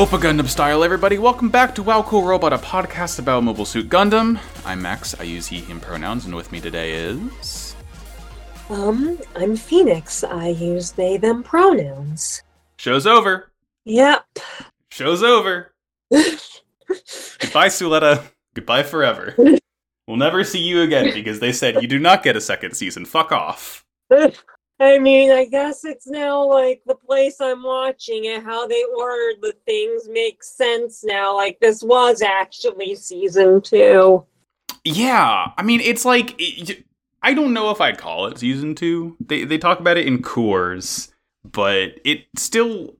Opa Gundam style, everybody. Welcome back to Wow Cool Robot, a podcast about Mobile Suit Gundam. I'm Max. I use he, him pronouns, and with me today is. Um, I'm Phoenix. I use they, them pronouns. Show's over. Yep. Show's over. Goodbye, Suletta. Goodbye forever. We'll never see you again because they said you do not get a second season. Fuck off. I mean, I guess it's now like the place I'm watching and how they ordered the things makes sense now. Like this was actually season two. Yeah, I mean, it's like I don't know if I'd call it season two. They they talk about it in cours, but it still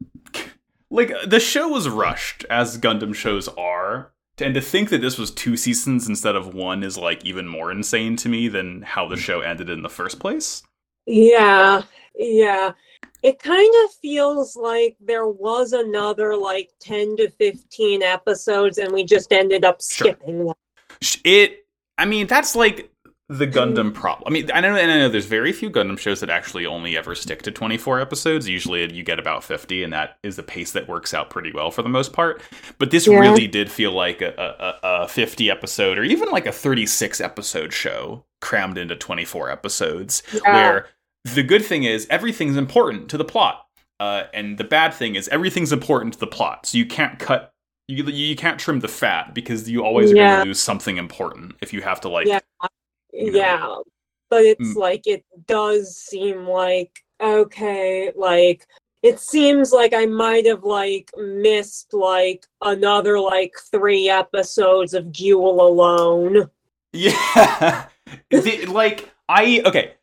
like the show was rushed as Gundam shows are. And to think that this was two seasons instead of one is like even more insane to me than how the show ended in the first place. Yeah, yeah. It kind of feels like there was another like 10 to 15 episodes and we just ended up skipping them. It, I mean, that's like the mm-hmm. Gundam problem. I mean, I know, and I know there's very few Gundam shows that actually only ever stick to 24 episodes. Usually you get about 50, and that is the pace that works out pretty well for the most part. But this Yeah. really did feel like a, a, a a 50 episode or even like a 36 episode show crammed into 24 episodes Yeah. where the good thing is everything's important to the plot. Uh, and the bad thing is everything's important to the plot. So you can't cut you you can't trim the fat because you always are going to lose something important if you have to like Yeah. you know. Yeah. But it's Mm. like it does seem like okay, like it seems like I might have like missed like another like three episodes of Jewel alone. Yeah. The- like I okay,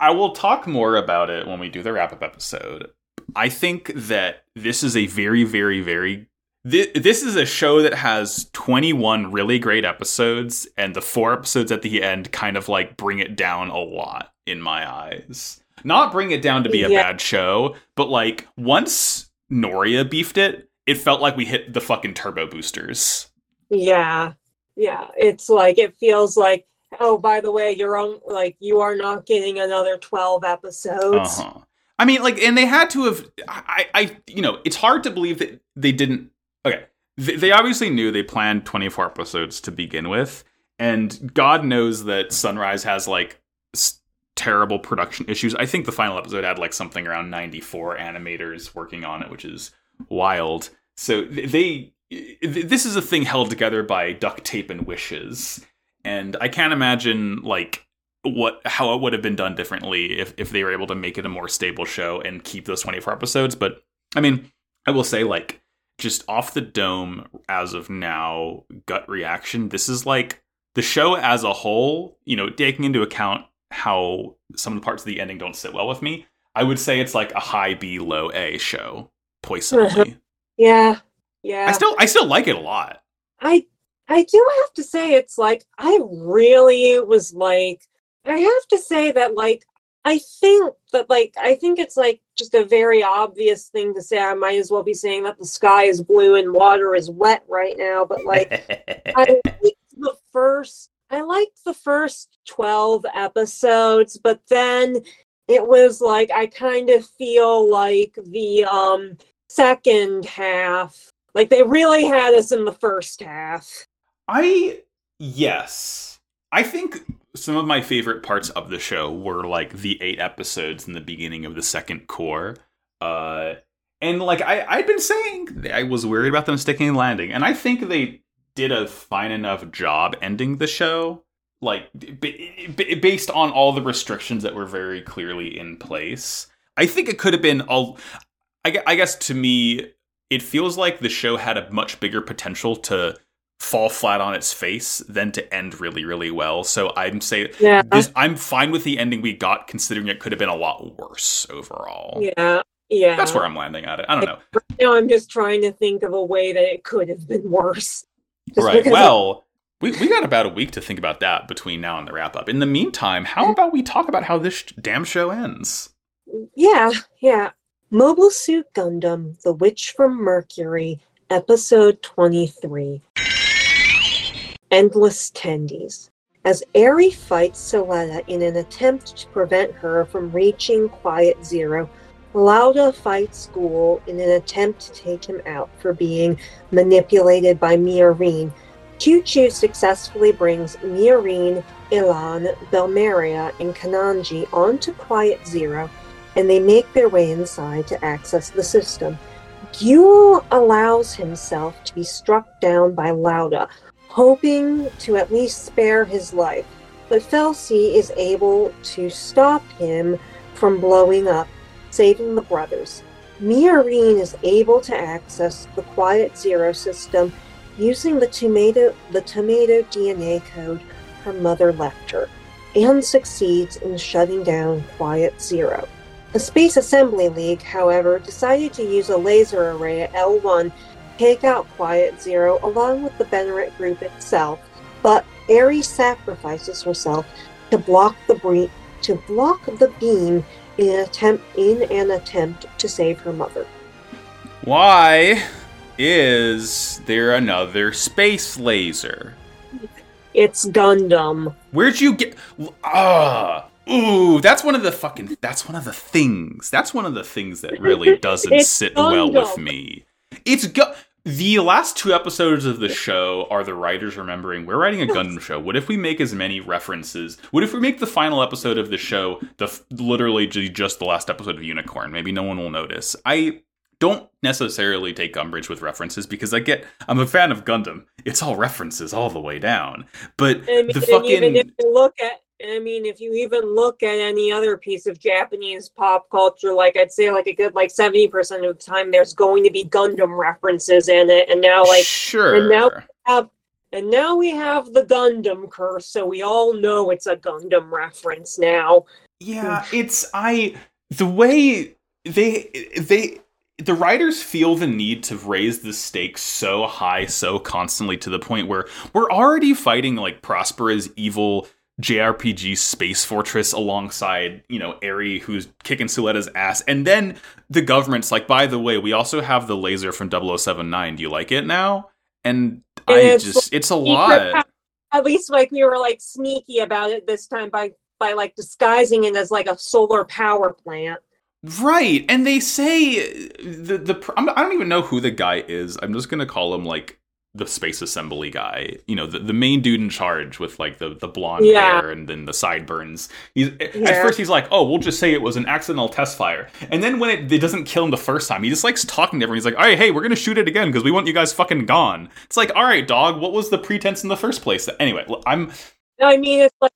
I will talk more about it when we do the wrap up episode. I think that this is a very very very thi- this is a show that has 21 really great episodes and the four episodes at the end kind of like bring it down a lot in my eyes. Not bring it down to be a Yeah. bad show, but like once Noria beefed it, it felt like we hit the fucking turbo boosters. Yeah. Yeah. It's like it feels like oh by the way, you're on like you are not getting another twelve episodes. Uh-huh. I mean, like, and they had to have. I, I, you know, it's hard to believe that they didn't. Okay, they, they obviously knew they planned twenty four episodes to begin with, and God knows that Sunrise has like terrible production issues. I think the final episode had like something around ninety four animators working on it, which is wild. So th- they. This is a thing held together by duct tape and wishes, and I can't imagine like what how it would have been done differently if if they were able to make it a more stable show and keep those 24 episodes but i mean i will say like just off the dome as of now gut reaction this is like the show as a whole you know taking into account how some of the parts of the ending don't sit well with me i would say it's like a high b low a show poisonally Yeah. Yeah. i still i still like it a lot I I do have to say it's like I really was like I have to say that like I think that like I think it's like just a very obvious thing to say. I might as well be saying that the sky is blue and water is wet right now, but like I liked the first I liked the first 12 episodes, but then it was like I kind of feel like the um second half like they really had us in the first half. I yes. I think some of my favorite parts of the show were like the eight episodes in the beginning of the second cour. Uh and like I I'd been saying I was worried about them sticking and landing and I think they did a fine enough job ending the show like b- b- based on all the restrictions that were very clearly in place. I think it could have been all I I guess to me it feels like the show had a much bigger potential to fall flat on its face than to end really really well so i'm saying Yeah. this, i'm fine with the ending we got considering it could have been a lot worse overall Yeah. Yeah. that's where i'm landing at it i don't know now I'm just trying to think of a way that it could have been worse. Just right well we, we got about a week to think about that between now and the wrap up in the meantime how about we talk about how this sh- damn show ends Yeah, yeah. Mobile Suit Gundam, The Witch from Mercury, Episode 23. Endless Tendies. As Eri fights Suletta in an attempt to prevent her from reaching Quiet Zero, Lauda fights Guel in an attempt to take him out for being manipulated by Miorine. Choo successfully brings Miorine, Elan, Belmeria, and Kenanji onto Quiet Zero, and they make their way inside to access the system. Guel allows himself to be struck down by Lauda, hoping to at least spare his life, but Felsi is able to stop him from blowing up, saving the brothers. Miorine is able to access the Quiet Zero system using the tomato the tomato DNA code her mother left her, and succeeds in shutting down Quiet Zero. The Space Assembly League, however, decided to use a laser array at L1 take out Quiet Zero along with the Benerit group itself, but Ares sacrifices herself to block the bre- to block the beam in an attempt in an attempt to save her mother. Why is there another space laser? It's Gundam. Where'd you get? Ah, ooh, that's one of the fucking. That's one of the things. That's one of the things that really doesn't sit well with me. It's go- the last two episodes of the show are the writers remembering we're writing a Gundam show. What if we make as many references? What if we make the final episode of the show the literally just the last episode of Unicorn? Maybe no one will notice. I don't necessarily take umbrage with references because I get I'm a fan of Gundam. It's all references all the way down. But I mean, the fucking even if you look at I mean, if you even look at any other piece of Japanese pop culture, like I'd say, like a good like seventy percent of the time, there's going to be Gundam references in it, and now like sure, and now we have and now we have the Gundam curse, so we all know it's a Gundam reference now. Yeah, it's I the way they they the writers feel the need to raise the stakes so high so constantly to the point where we're already fighting like Prospera's evil JRPG Space Fortress alongside, you know, Eri who's kicking Suletta's ass. And then the government's like, by the way, we also have the laser from 0079. Do you like it now? And I just it's a lot. At least like we were like sneaky about it this time by by like disguising it as like a solar power plant. Right, and they say the the I don't even know who the guy is. I'm just gonna call him like the space assembly guy. You know, the, the main dude in charge with like the the blonde yeah. hair and then the sideburns. He's yeah. at first he's like, oh, we'll just say it was an accidental test fire, and then when it, it doesn't kill him the first time, he just likes talking to everyone. He's like, all right, hey, we're gonna shoot it again because we want you guys fucking gone. It's like, all right, dog, what was the pretense in the first place? Anyway, I'm. I mean, it's like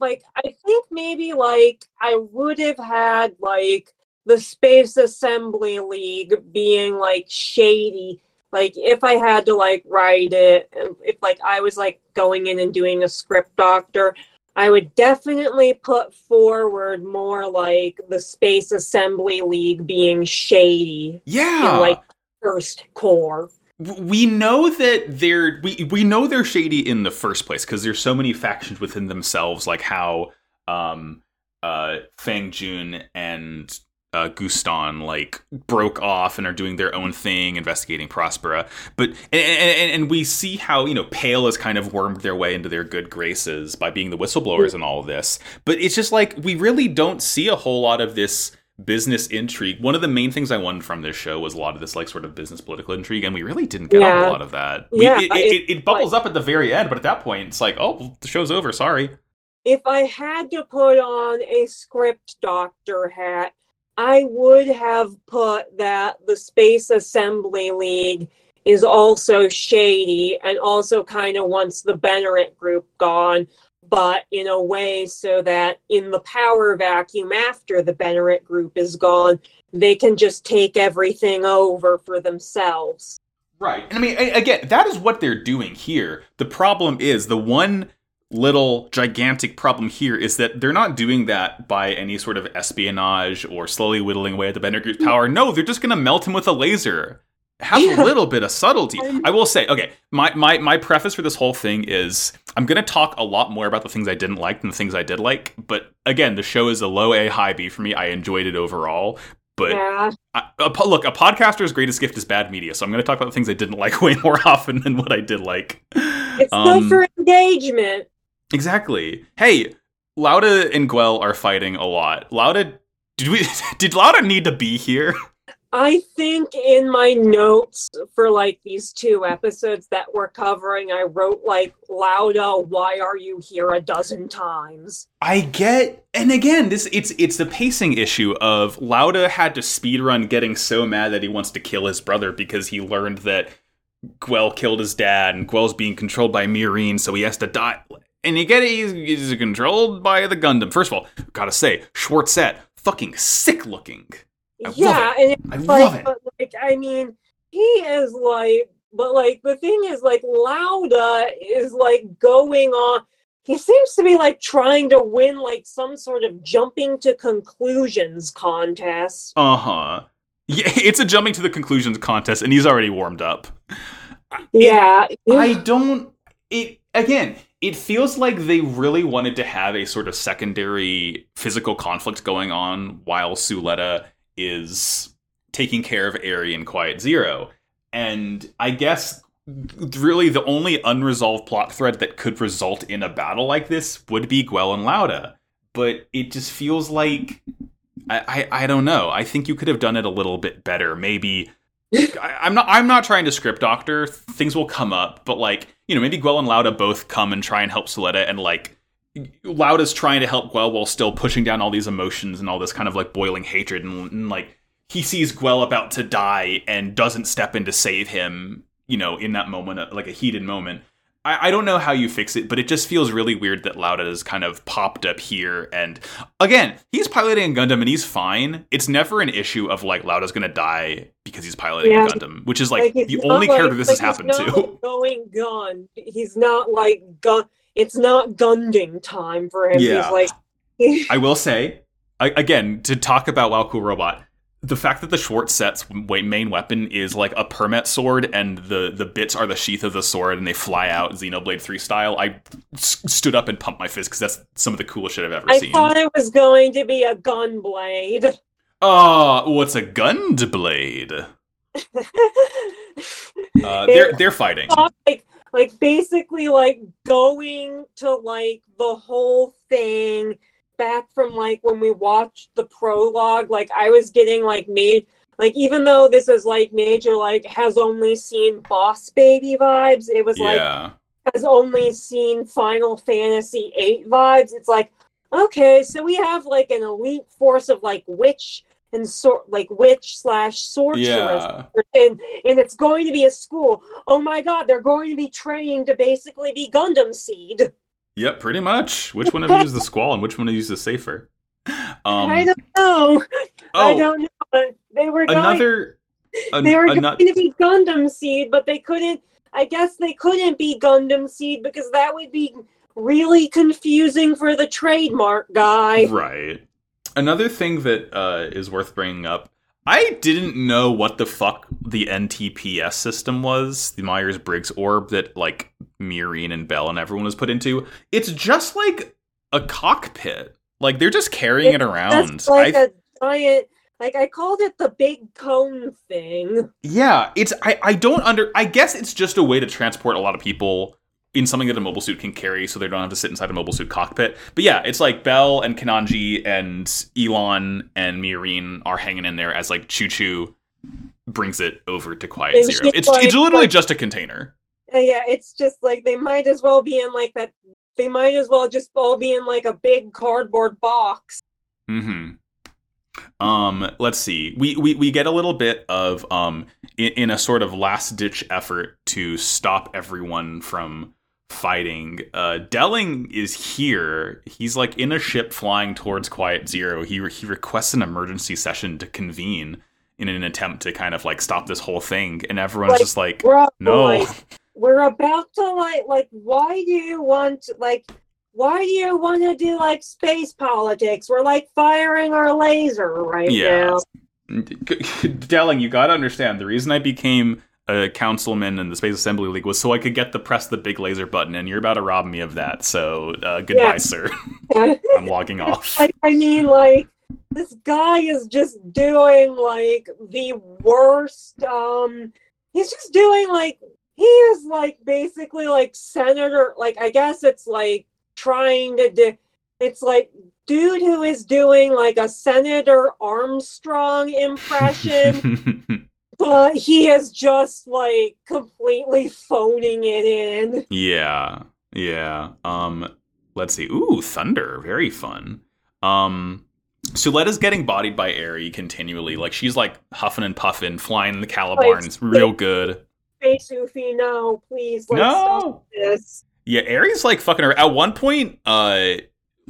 like I think maybe like I would have had like the Space Assembly League being like shady. Like if I had to like write it, if like I was like going in and doing a script doctor, I would definitely put forward more like the Space Assembly League being shady. Yeah. In, like first cour we know that they're we we know they're shady in the first place because there's so many factions within themselves, like how um uh Fang Jun and uh, Guston like broke off and are doing their own thing, investigating Prospera. But and, and, and, we see how you know Peil has kind of wormed their way into their good graces by being the whistleblowers and all of this. But it's just like we really don't see a whole lot of this business intrigue. One of the main things I wanted from this show was a lot of this like sort of business political intrigue, and we really didn't get yeah. a lot of that. We, yeah, it, it, it, bubbles like, up at the very end, but at that point, it's like, oh, the show's over. Sorry. If I had to put on a script doctor hat, I would have put that the Space Assembly League is also shady and also kind of wants the Benerit group gone but in a way so that in the power vacuum after the Benerit group is gone, they can just take everything over for themselves. Right. And I mean, again, that is what they're doing here. The problem is the one little gigantic problem here is that they're not doing that by any sort of espionage or slowly whittling away at the Benerit group's power. No, they're just going to melt him with a laser have yeah. a little bit of subtlety. I will say, okay, my, my my preface for this whole thing is I'm gonna talk a lot more about the things I didn't like than the things I did like. But again, the show is a low A, high B for me. I enjoyed it overall. But yeah. I, a, look, a podcaster's greatest gift is bad media. So I'm going to talk about the things I didn't like way more often than what I did like. It's um, good for engagement. Exactly. Hey, Lauda and Guel are fighting a lot. Lauda did we did Lauda need to be here? I think in my notes for like these two episodes that we're covering, I wrote like Lauda, why are you here a dozen times? I get and again, this it's it's the pacing issue of Lauda had to speedrun getting so mad that he wants to kill his brother because he learned that Guel killed his dad and Guel's being controlled by Miorine, so he has to die. And you get it, he's, he's controlled by the Gundam. First of all, gotta say, Schwarzette, fucking sick looking. I yeah, and I like, love it. but like, I mean, he is like, but like, the thing is, like, Lauda is like going on. He seems to be like trying to win like some sort of jumping to conclusions contest. Uh huh. Yeah, it's a jumping to the conclusions contest, and he's already warmed up. Yeah, I don't. It again. It feels like they really wanted to have a sort of secondary physical conflict going on while Suletta is taking care of Eri and Quiet Zero, and I guess really the only unresolved plot thread that could result in a battle like this would be Guel and Lauda. But it just feels like I, I, I don't know. I think you could have done it a little bit better. Maybe I, I'm not I'm not trying to script doctor. Things will come up, but like you know, maybe Guel and Lauda both come and try and help Suletta, and like Lauda's trying to help Guel while still pushing down all these emotions and all this kind of like boiling hatred, and, and like he sees Guel about to die and doesn't step in to save him. You know, in that moment, like a heated moment. I, I don't know how you fix it, but it just feels really weird that Lauda has kind of popped up here. And again, he's piloting a Gundam and he's fine. It's never an issue of like Lauda's gonna die because he's piloting Yeah. a Gundam, which is like, he's the only like- character this like has happened to. Going gun. He's not like gun. It's not gunding time for him. Yeah. He's like, I will say, again, to talk about Wow Cool Robot, the fact that the Schwarzette's main weapon is like a permet sword and the, the bits are the sheath of the sword and they fly out Xenoblade 3 style, I s- stood up and pumped my fist because that's some of the coolest shit I've ever I seen. I thought it was going to be a gun blade. Oh, what's a Gund blade? Uh, they're they're fighting. like like basically like going to like the whole thing back from like when we watched the prologue like i was getting like made like even though this is like major like has only seen boss baby vibes it was like Yeah, has only seen final fantasy 8 vibes it's like okay so we have like an elite force of like witch and sort like witch slash sorceress yeah. and and it's going to be a school. Oh my god, they're going to be trained to basically be Gundam Seed. Yep, pretty much. Which one of you is the squall and which one of you is the Seifer? Um, I don't know. I oh, don't know. They were going, another. an- they were ano- going to be Gundam Seed, but they couldn't. I guess they couldn't be Gundam Seed because that would be really confusing for the trademark guy. Right. Another thing that uh, is worth bringing up. I didn't know what the fuck the NTPS system was, the Myers Briggs orb that like Miorine and Bell and everyone was put into. It's just like a cockpit. Like they're just carrying it around. That's like I- a giant. Like I called it the big cone thing. Yeah, it's I, I don't under I guess it's just a way to transport a lot of people in something that a mobile suit can carry so they don't have to sit inside a mobile suit cockpit. But yeah, it's like Bell and Kenanji and Elan and Miorine are hanging in there as like Chuchu brings it over to Quiet Zero. It's it's literally just a container. Uh, yeah, it's just like they might as well be in like that. They might as well just all be in like a big cardboard box. Mm-hmm. Um, let's see. We, we we get a little bit of um in, in a sort of last ditch effort to stop everyone from fighting. Uh, Delling is here. He's like in a ship flying towards Quiet Zero. He he requests an emergency session to convene in an attempt to kind of like stop this whole thing, and everyone's Like, just like, no. like, we're about to like like. Why do you want like? Why do you want to do like space politics? We're like firing our laser right Yeah. now. Delling, you gotta understand the reason I became a councilman in the Space Assembly League was so I could get the press the big laser button, and you're about to rob me of that. So uh, goodbye, Yeah. sir. I'm logging off. like I mean, like this guy is just doing like the worst. Um, he's just doing like he is like basically like senator. Like I guess it's like trying to do. It's like dude who is doing like a Senator Armstrong impression, but he is just like completely phoning it in. yeah, yeah. Um, let's see. Ooh, thunder, very fun. Um, Suletta's getting bodied by Eri continually. Like she's like huffing and puffing, flying in the Calibarn, and real good. Space Oofy, no, please, let's No. stop this. Yeah, Aries like fucking her. At one point, uh,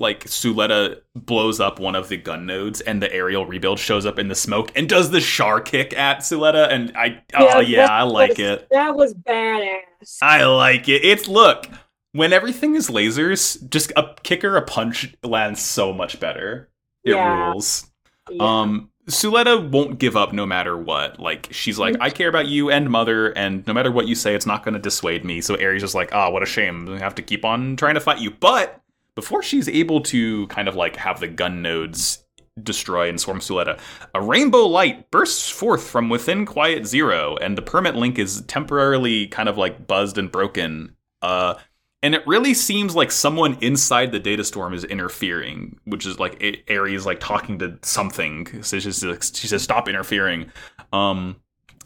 like Suletta blows up one of the gun nodes, and the aerial rebuild shows up in the smoke and does the Char kick at Suletta, and I, oh Yeah, yeah, I like was- it. That was badass. I like it. It's look when everything is lasers, just a kicker, a punch lands so much better. It Yeah. rules. Yeah. Um, Suletta won't give up no matter what. Like she's like, I care about you and mother, and no matter what you say, it's not going to dissuade me. So Ares is like, ah, what a shame. I have to keep on trying to fight you. But before she's able to kind of like have the gun nodes destroy and swarm Suletta, a rainbow light bursts forth from within Quiet Zero, and the Permet link is temporarily kind of like buzzed and broken. Uh, and it really seems like someone inside the data storm is interfering, which is like A- Ares like talking to something. So she says, she says, "Stop interfering." Um,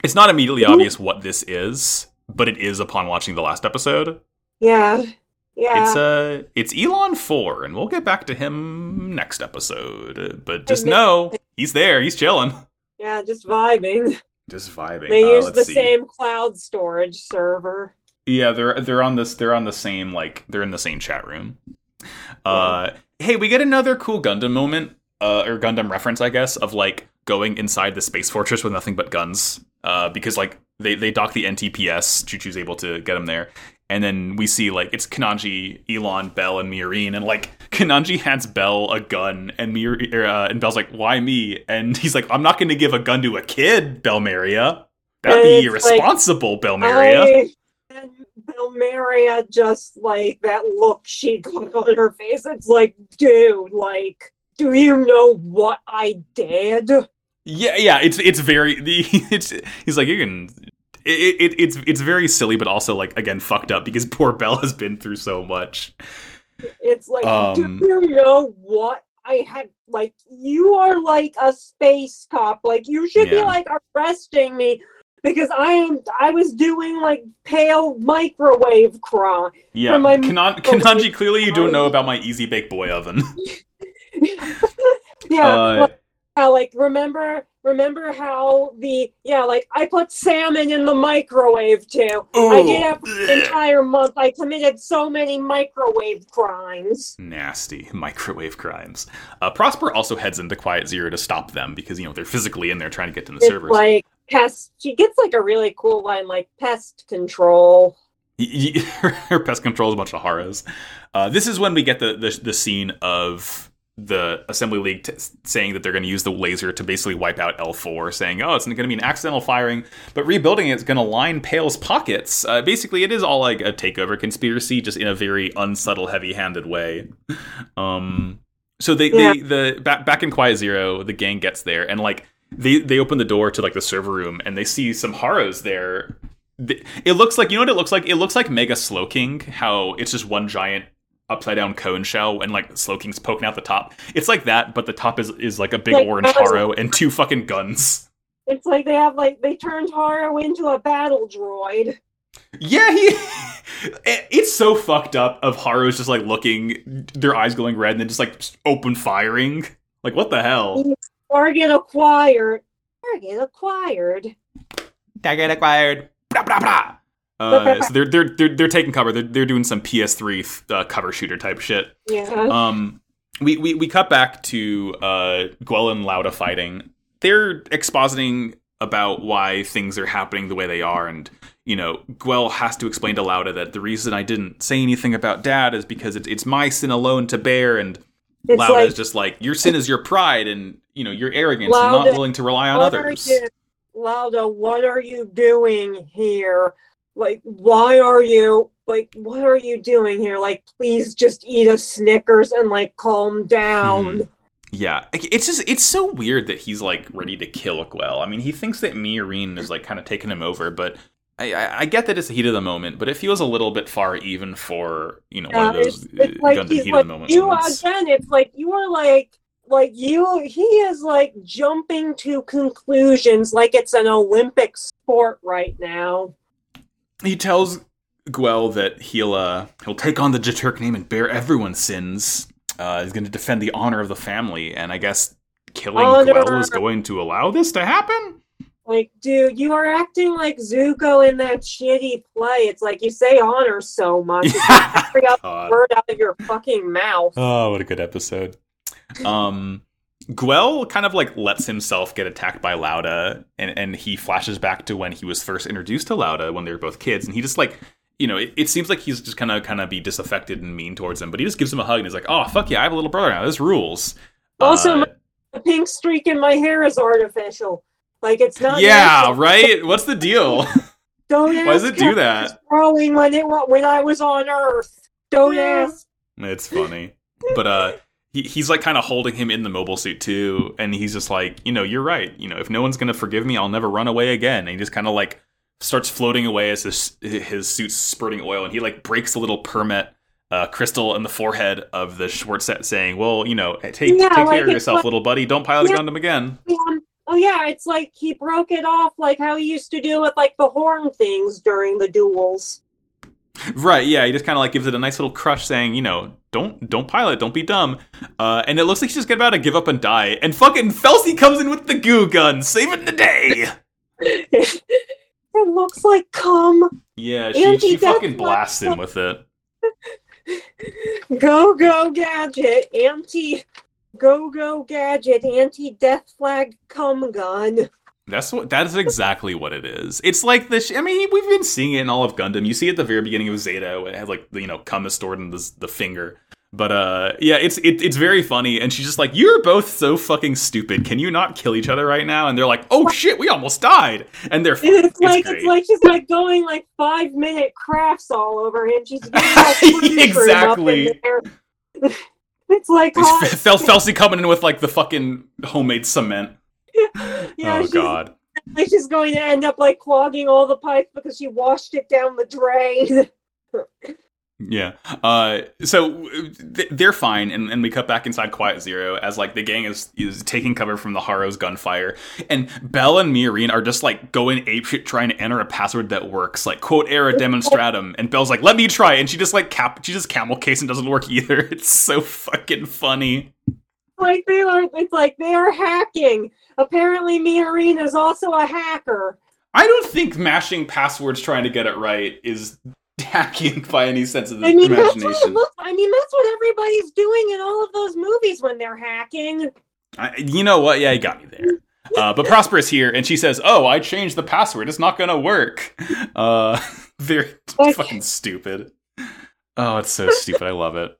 it's not immediately obvious what this is, but it is upon watching the last episode. yeah. Yeah. It's uh, it's Elan Four, and we'll get back to him next episode. But just know he's there. He's chilling, yeah, just vibing. just vibing. They Uh, use the see. same cloud storage server. Yeah, they're they're on this they're on the same like they're in the same chat room. Uh hey, we get another cool Gundam moment, uh or Gundam reference, I guess, of like going inside the space fortress with nothing but guns. Uh because like they they dock the NTPS, Chuchu's able to get them there. And then we see like it's Kenanji, Elan, Bell, and Miorine, and like Kenanji hands Bell a gun, and Mir- er, uh, and Bell's like, "Why me?" And he's like, "I'm not going to give a gun to a kid, Belmeria. That'd be it's like, irresponsible, Belmeria." I, and Belmeria just like that look she got on her face. It's like, dude, like, do you know what I did? Yeah, yeah, it's it's very the it's he's like you can it, it it's it's very silly but also like again fucked up because poor Belle has been through so much. It's like, Um, do you know what I had? Like, you are like a space cop. Like, you should be like arresting me because I am. I was doing like Peil microwave crime. Yeah, my- Kanan, Kenanji, clearly you don't know about my easy bake boy oven. yeah, Uh, like, how, like remember remember how the yeah like I put salmon in the microwave too. I did the entire month. I committed so many microwave crimes. Nasty microwave crimes. Uh, Prosper also heads into Quiet Zero to stop them because you know they're physically in there trying to get to the It's servers. like pest. She gets like a really cool line like pest control. Her pest control is a bunch of horrors. Uh, this is when we get the, the the scene of the Assembly League t- saying that they're going to use the laser to basically wipe out L4, saying, "Oh, it's going to be an accidental firing, but rebuilding it is going to line Peil's pockets." Uh, basically, it is all like a takeover conspiracy, just in a very unsubtle, heavy-handed way. Um, so they, Yeah. they the back back in Quiet Zero, the gang gets there and like they they open the door to like the server room and they see some Haros there it looks like you know what it looks like. It looks like Mega slow king How it's just one giant upside down cone shell and like Slowking's poking out the top. It's like that, but the top is is like a big Like, orange that was- Haro and two fucking guns. It's like they have like they turned Haro into a battle droid. Yeah, he. It's so fucked up. Of Haros just like looking, their eyes glowing red, and then just like just open firing. Like what the hell? Target acquired. Target acquired. Target acquired. Blah, blah, blah. Uh, so they're they're they're they're taking cover. They're they're doing some PS3 uh, cover shooter type shit. Yeah. Um, we, we we cut back to uh Guel and Lauda fighting. They're expositing about why things are happening the way they are, and you know, Guel has to explain to Lauda that the reason I didn't say anything about Dad is because it's it's my sin alone to bear, and It's Lauda like is just like your sin is your pride and you know your arrogance and not willing to rely on others. you, Lauda, what are you doing here? Like, why are you like what are you doing here? Like, please just eat a Snickers and like calm down. Hmm. Yeah, it's just it's so weird that he's like ready to kill Guel. I mean, he thinks that Miorine is like kind of taking him over, but I, I, I get that it's the heat of the moment, but it feels a little bit far even for you know Yeah, one of those it's, it's like he's heat like of the moment you moments. again. It's like you are like like you. He is like jumping to conclusions like it's an Olympic sport right now. He tells Guel that he'll uh, he'll take on the Jeturk name and bear everyone's sins. Uh, he's going to defend the honor of the family, and I guess killing Honor. Gwell is going to allow this to happen. Like, dude, you are acting like Zuko in that shitty play. It's like you say honor so much. It's like every other word out of your fucking mouth. Oh, what a good episode. Um, Guel kind of like lets himself get attacked by Lauda, and, and he flashes back to when he was first introduced to Lauda when they were both kids, and he just like, you know, it, it seems like he's just kind of kind of be disaffected and mean towards him, but he just gives him a hug and he's like, "Oh fuck yeah, I have a little brother now. This rules." Also, Uh, The pink streak in my hair is artificial. Like it's not. yeah, natural. right. What's the deal? Don't ask. Why does it do that? was Growing when it wa- when I was on Earth. Don't Yeah. ask. It's funny. But uh he, he's like kind of holding him in the mobile suit too, and he's just like, you know, you're right. You know, if no one's gonna forgive me, I'll never run away again. And he just kind of like starts floating away as his his suit's spurting oil, and he like breaks a little Permet uh, crystal in the forehead of the Schwarzette, saying, "Well, you know, take Yeah, take like care of yourself, like- little buddy. Don't pilot Yeah. a Gundam again." Um, oh yeah, it's like he broke it off like how he used to do with like the horn things during the duels. Right, yeah, he just kind of like gives it a nice little crush, saying, you know, don't don't pilot, don't be dumb. Uh, and it looks like she's just about to give up and die. And fucking Felsi comes in with the goo gun, saving the day. it looks like cum. Yeah, she, And she fucking does blasts him with it. Go go gadget anti. Go go gadget anti death flag cum gun. That's what that is exactly what it is. It's like the. Sh- I mean, we've been seeing it in all of Gundam. You see it at the very beginning of Zeta, it has like the, you know cum is stored in the, the finger. But uh, yeah, it's it, it's very funny, and she's just like, "You're both so fucking stupid. Can you not kill each other right now?" And they're like, "Oh shit, we almost died!" And they're And it's like great. it's like she's like going like five minute crafts all over him. She's getting all Exactly. It's like. It's Fel- Felsi coming in with like the fucking homemade cement. yeah, oh she's, god. like she's going to end up like clogging all the pipes because she washed it down the drain. Yeah. Uh, so th- they're fine, and, and we cut back inside Quiet Zero as like the gang is is taking cover from the Haro's gunfire, and Belle and Miorine are just like going apeshit trying to enter a password that works, like quote era demonstratum, and Belle's like, "Let me try," and she just like cap, she just camel case and doesn't work either. It's so fucking funny. like they are, it's like they are hacking. Apparently, Miorine is also a hacker. I don't think mashing passwords trying to get it right is hacking by any sense of the I mean, that's what it imagination. looks. I mean, that's what everybody's doing in all of those movies when they're hacking. I, you know what? Yeah, you got me there. Uh, but Prosper is here, and she says, "Oh, I changed the password. It's not gonna work." Uh, very Like- fucking stupid. Oh, it's so stupid. I love it.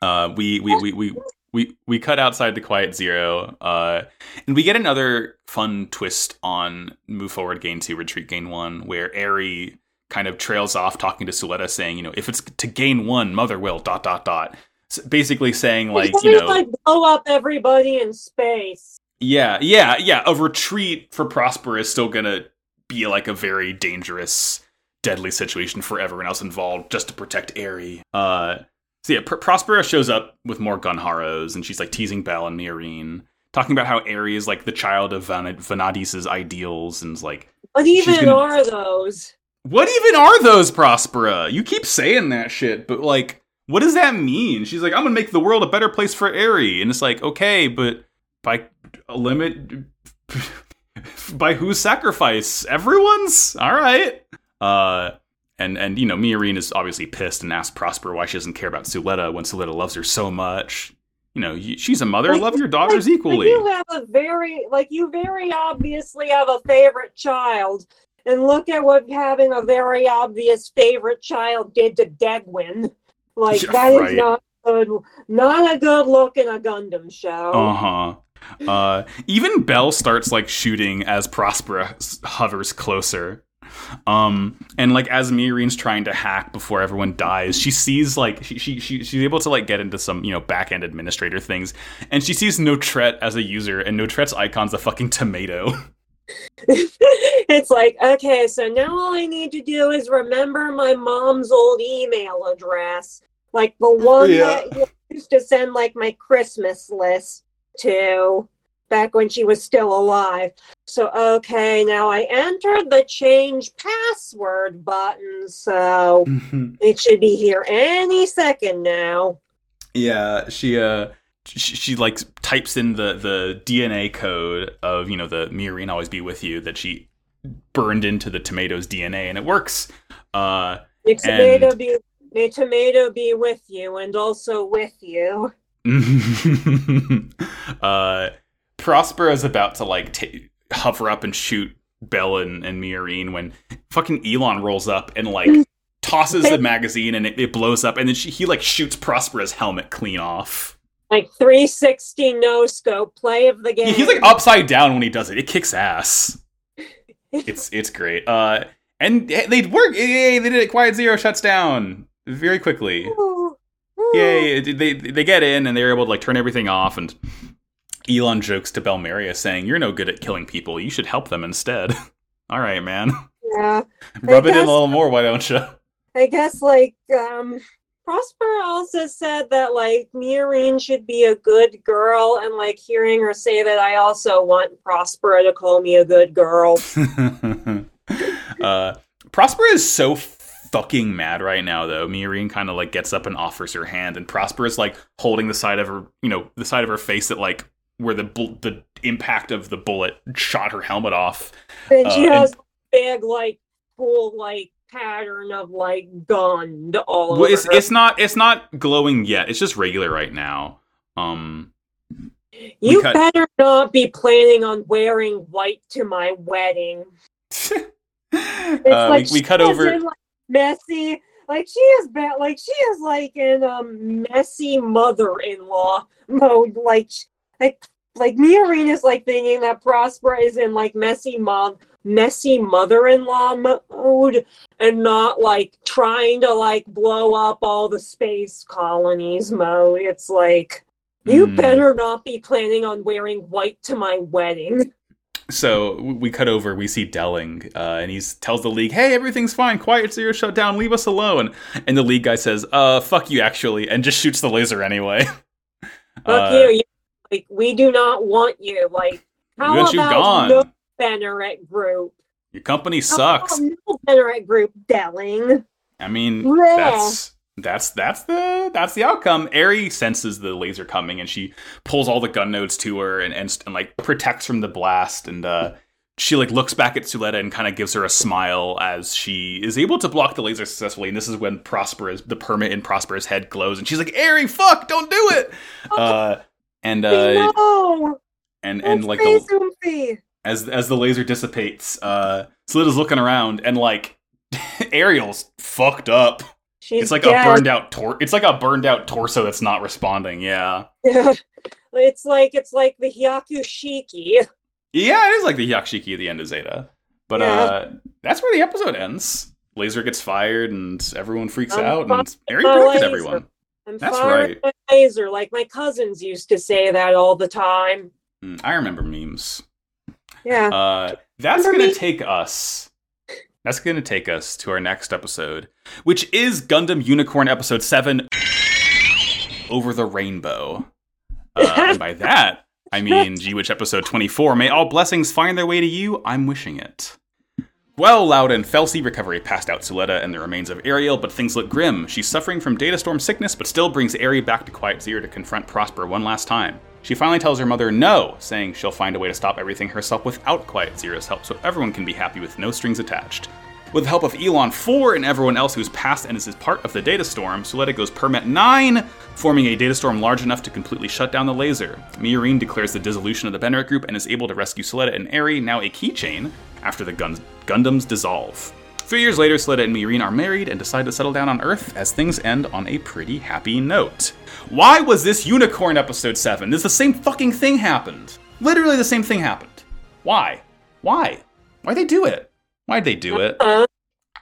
Uh, we, we we we we we cut outside the Quiet Zero, uh, and we get another fun twist on Move Forward Gain Two, Retreat Gain One, where Eri kind of trails off talking to Suletta, saying, "You know, if it's to gain one, Mother will dot dot dot." S- Basically saying like, you know, like blow up everybody in space. yeah, yeah, yeah. A retreat for Prosper is still gonna be like a very dangerous, deadly situation for everyone else involved, just to protect Eri. Uh, so yeah, Pr- Prospera shows up with more Gunharos, and she's like teasing Belle and Miorine, talking about how Eri is like the child of Van- Vanadis's ideals, and like, What even gonna- are those? What even are those, Prospera? You keep saying that shit, but like, what does that mean? She's like, I'm gonna make the world a better place for Eri, and it's like, okay, but by a limit, by whose sacrifice? Everyone's. All right. Uh, and and you know, Miorine is obviously pissed and asks Prosper why she doesn't care about Suletta when Suletta loves her so much. You know, she's a mother. Like- Love your daughters Like, equally. You have a very like you very obviously have a favorite child, and look at what having a very obvious favorite child did to Degwin. Like Yeah, that is right. not good. Not a good look in a Gundam show. Uh huh. Uh, even Bell starts like shooting as Prospera hovers closer. Um, and like as Miorine's trying to hack before everyone dies, she sees like she, she, she she's able to like get into some you know back end administrator things, and she sees Notrette as a user, and Notrette's icon's a fucking tomato. it's like, okay, so now all I need to do is remember my mom's old email address. Like the one Yeah. that you used to send like my Christmas list to back when she was still alive. So okay, now I entered the change password button, so it should be here any second now. Yeah, she uh she, she like types in the the DNA code of, you know, the Miorine always be with you that she burned into the tomato's DNA and it works. Uh May tomato And- be may tomato be with you and also with you. uh Prosper is about to like t- hover up and shoot Belle and, and Miorine when fucking Elan rolls up and like tosses the magazine and it, it blows up and then she, he like shoots Prospera's helmet clean off. Like 360 no scope play of the game. He's like upside down when he does it. It kicks ass. It's it's great. Uh, and they work. Yay! They did it. Quiet Zero shuts down very quickly. Ooh, ooh. Yay! They they get in and they're able to like turn everything off. And Elan jokes to Belmeria saying, "You're no good at killing people. You should help them instead." All right, man. Yeah. Rub it in a little more, why don't you? I guess like um Prosper also said that like Miorine should be a good girl and like hearing her say that I also want Prospera to call me a good girl. uh, Prosper is so fucking mad right now, though. Miorine kind of like gets up and offers her hand, and Prosper is like holding the side of her, you know, the side of her face that like where the bu- the impact of the bullet shot her helmet off. And she Uh, has a big like cool like pattern of like gun all Well, over it's her. it's not it's not glowing yet. It's just regular right now. Um, you cut- better not be planning on wearing white to my wedding. It's uh, like we, we cut over. in, like, messy. Like she is bad. Like she is like in um messy mother-in-law mode. Like like like Miorine is like thinking that Prospera is in like messy mom messy mother-in-law mode and not like trying to like blow up all the space colonies mode. It's like you Hmm. better not be planning on wearing white to my wedding. So we cut over. We see Delling, uh, and he tells the league, "Hey, everything's fine. Quiet zero shut down. Leave us alone." And the league guy says, "Uh, fuck you, actually," and just shoots the laser anyway. Fuck Uh, you. you. Like we do not want you. Like how about you gone. no Benerit group? Your company sucks. about no Benerit group, Delling. I mean, Bleh. that's that's that's the that's the outcome. Eri senses the laser coming, and she pulls all the gun nodes to her, and and, and like protects from the blast, and uh, she like looks back at Suletta and kind of gives her a smile as she is able to block the laser successfully. And this is when Prosper's the Permet in Prosper's head glows, and she's like, "Eri, fuck, don't do it!" Uh, and uh, no, and and that's like the. As as the laser dissipates, uh, Suletta's looking around, and like Aerial's fucked up. She's It's like dead. a burned out tor- It's like a burned out torso that's not responding. Yeah, it's like it's like the Hyakushiki. yeah, it is like the Hyakushiki at the end of Zeta, but Yeah. uh, that's where the episode ends. Laser gets fired and everyone freaks I'm out, and Ari my laser. everyone. I'm That's right. laser, like my cousins used to say that all the time. Mm, I remember memes. Yeah. Uh, that's gonna take us. That's gonna take us to our next episode, which is Gundam Unicorn Episode Seven, Over the Rainbow. Uh, and by that, I mean G Witch Episode Twenty Four. May all blessings find their way to you. I'm wishing it. Well, Loud and Felsi recovery passed out Suletta and the remains of Aerial, but things look grim. She's suffering from data storm sickness, but still brings Eri back to Quiet Zero to confront Prosper one last time. She finally tells her mother no, saying she'll find a way to stop everything herself without Quiet Zero's help so everyone can be happy with no strings attached. With the help of Elan 4 and everyone else who's passed and is part of the data storm, Suletta goes Permet 9, forming a data storm large enough to completely shut down the laser. Miorine declares the dissolution of the Benerit group and is able to rescue Suletta and Eri, now a keychain, after the Gun- Gundams dissolve. Three years later, Suletta and Miorine are married and decide to settle down on Earth as things end on a pretty happy note. Why was this Unicorn episode 7? This the same fucking thing happened. Literally the same thing happened. Why? Why? Why'd they do it? Why'd they do it?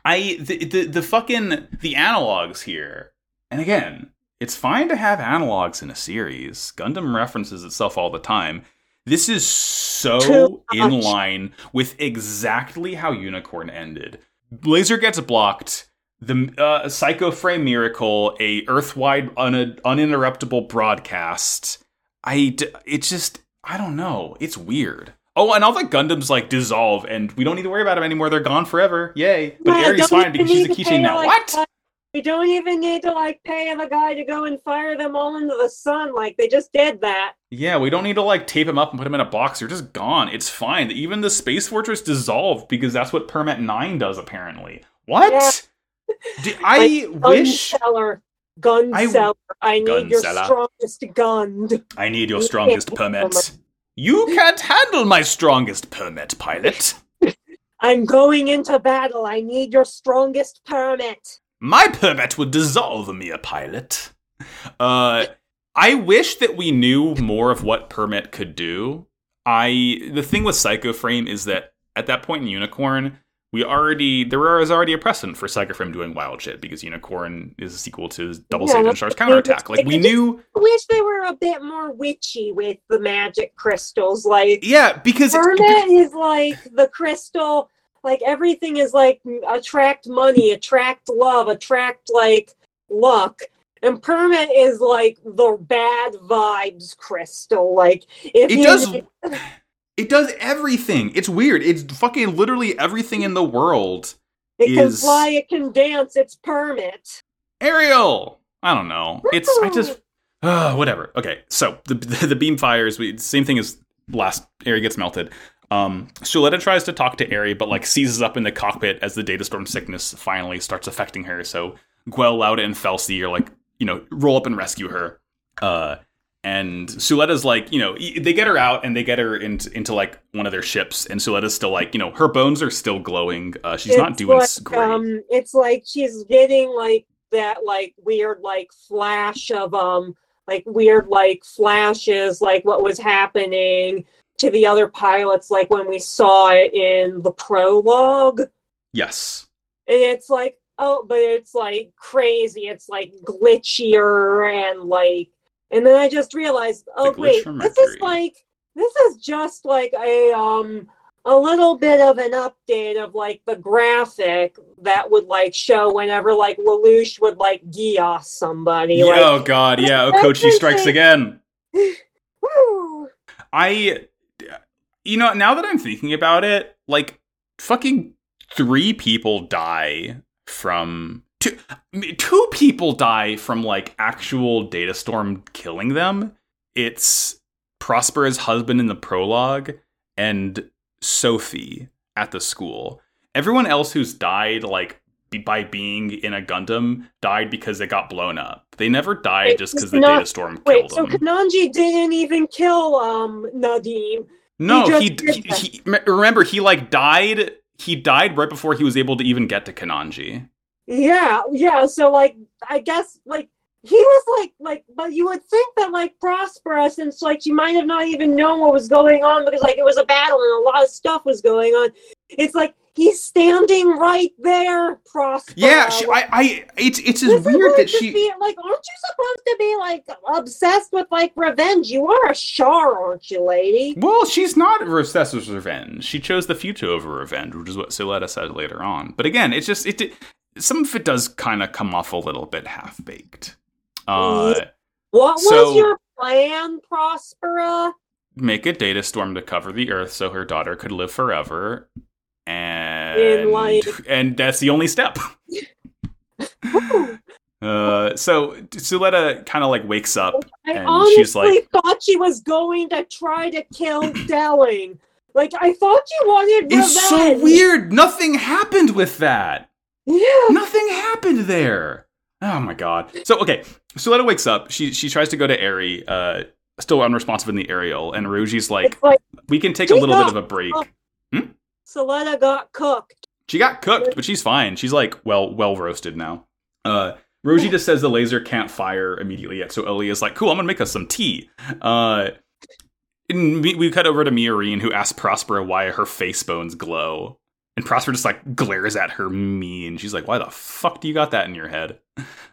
I the, the the fucking the analogs here. And again, it's fine to have analogs in a series. Gundam references itself all the time. This is so in line with exactly how Unicorn ended. Laser gets blocked. The uh, Psycho Frame Miracle, a Earthwide un- uninterruptible broadcast. I d- it just I don't know. It's weird. Oh, and all the Gundams like dissolve, and we don't need to worry about them anymore. They're gone forever. Yay! But Yeah, don't fine because she's a keychain now. like, what? We don't even need to like pay the guy to go and fire them all into the sun. Like they just did that. Yeah, we don't need to like tape him up and put him in a box. They're just gone. It's fine. Even the Space Fortress dissolved because that's what Permet 9 does, apparently. What? Yeah. Do- I Gun wish. seller, gun I- seller. I need Gun your seller. strongest gun. I need your strongest Permet. You can't handle my strongest Permet, pilot. I'm going into battle. I need your strongest Permet. My Permet would dissolve me, a pilot. Uh, I wish that we knew more of what Permet could do. I the thing with Psycho Frame is that at that point in Unicorn, we already there was already a precedent for Psycho Frame doing wild shit because Unicorn is a sequel to Double Yeah, Stars the thing. Counterattack. Like we knew, wish they were a bit more witchy with the magic crystals. Like yeah, because Permet is like the crystal. Like everything is like attract money, attract love, attract like luck. And Permet is like the bad vibes crystal. Like if It does it does everything. It's weird. It's fucking literally everything in the world. it can fly, it can dance. It's Permet. Aerial. I don't know. It's I just uh, whatever. Okay, so the the beam fires. We same thing as last. Ari gets melted. Um, Suletta tries to talk to Ari, but like seizes up in the cockpit as the data storm sickness finally starts affecting her. So Guel, Lauda, and Felsi are like, you know, roll up and rescue her. Uh, and Suletta's like, you know, they get her out and they get her into, into like one of their ships, and Suletta's still like, you know, her bones are still glowing. Uh, she's not doing like, great. Um, it's like she's getting like that like weird like flash of um like weird like flashes like what was happening to the other pilots like when we saw it in the prologue. yes. And it's like oh but it's like crazy. It's like glitchier and like and then I just realized oh wait this is like this is just like a um a little bit of an update of like the graphic that would like show whenever like Lelouch would like Geass somebody. Like, oh God, yeah. Okochi strikes again. woo. I, you know, now that I'm thinking about it, like fucking three people die from two. Two people die from like actual data storm killing them. It's Prospera's husband in the prologue and Sophie at the school. Everyone else who's died, like by being in a Gundam, died because they got blown up. They never died Wait, just because the not- data storm Wait, killed so them. So Kenanji didn't even kill um Nadim. No, he, he, he- remember he like died. He died right before he was able to even get to Kenanji. Yeah, yeah. So like, I guess like he was like like, but you would think that like Prospera, since like she might have not even known what was going on because like it was a battle and a lot of stuff was going on. It's like he's standing right there, Prospera. Yeah, she, I, I, it's it's is weird that she. be, like, aren't you supposed to be like obsessed with like revenge? You are a Char, aren't you, lady? Well, she's not obsessed with revenge. She chose the future over revenge, which is what Suletta said later on. But again, it's just it. Some of it does kind of come off a little bit half baked. Uh, What So- was your plan, Prospera? make a data storm to cover the Earth so her daughter could live forever, and like- and that's the only step. Uh, so Suletta kind of like wakes up. I And honestly she's like- thought she was going to try to kill Delling. Like I thought you wanted revenge. It's so weird. Nothing happened with that. Yeah. Nothing happened there. Oh my god. So okay, Suletta wakes up. She she tries to go to Ari, uh, still unresponsive in the aerial, and Roji's like, like "We can take a little bit of a break." Suletta got cooked. She got cooked, but she's fine. She's like well well roasted now. Uh, Roji just says the laser can't fire immediately yet, so Ellie is like, "Cool, I'm gonna make us some tea." Uh, we, we cut over to Miorine, who asks Prospera why her face bones glow, and Prospera just like glares at her mean. She's like, "Why the fuck do you got that in your head?"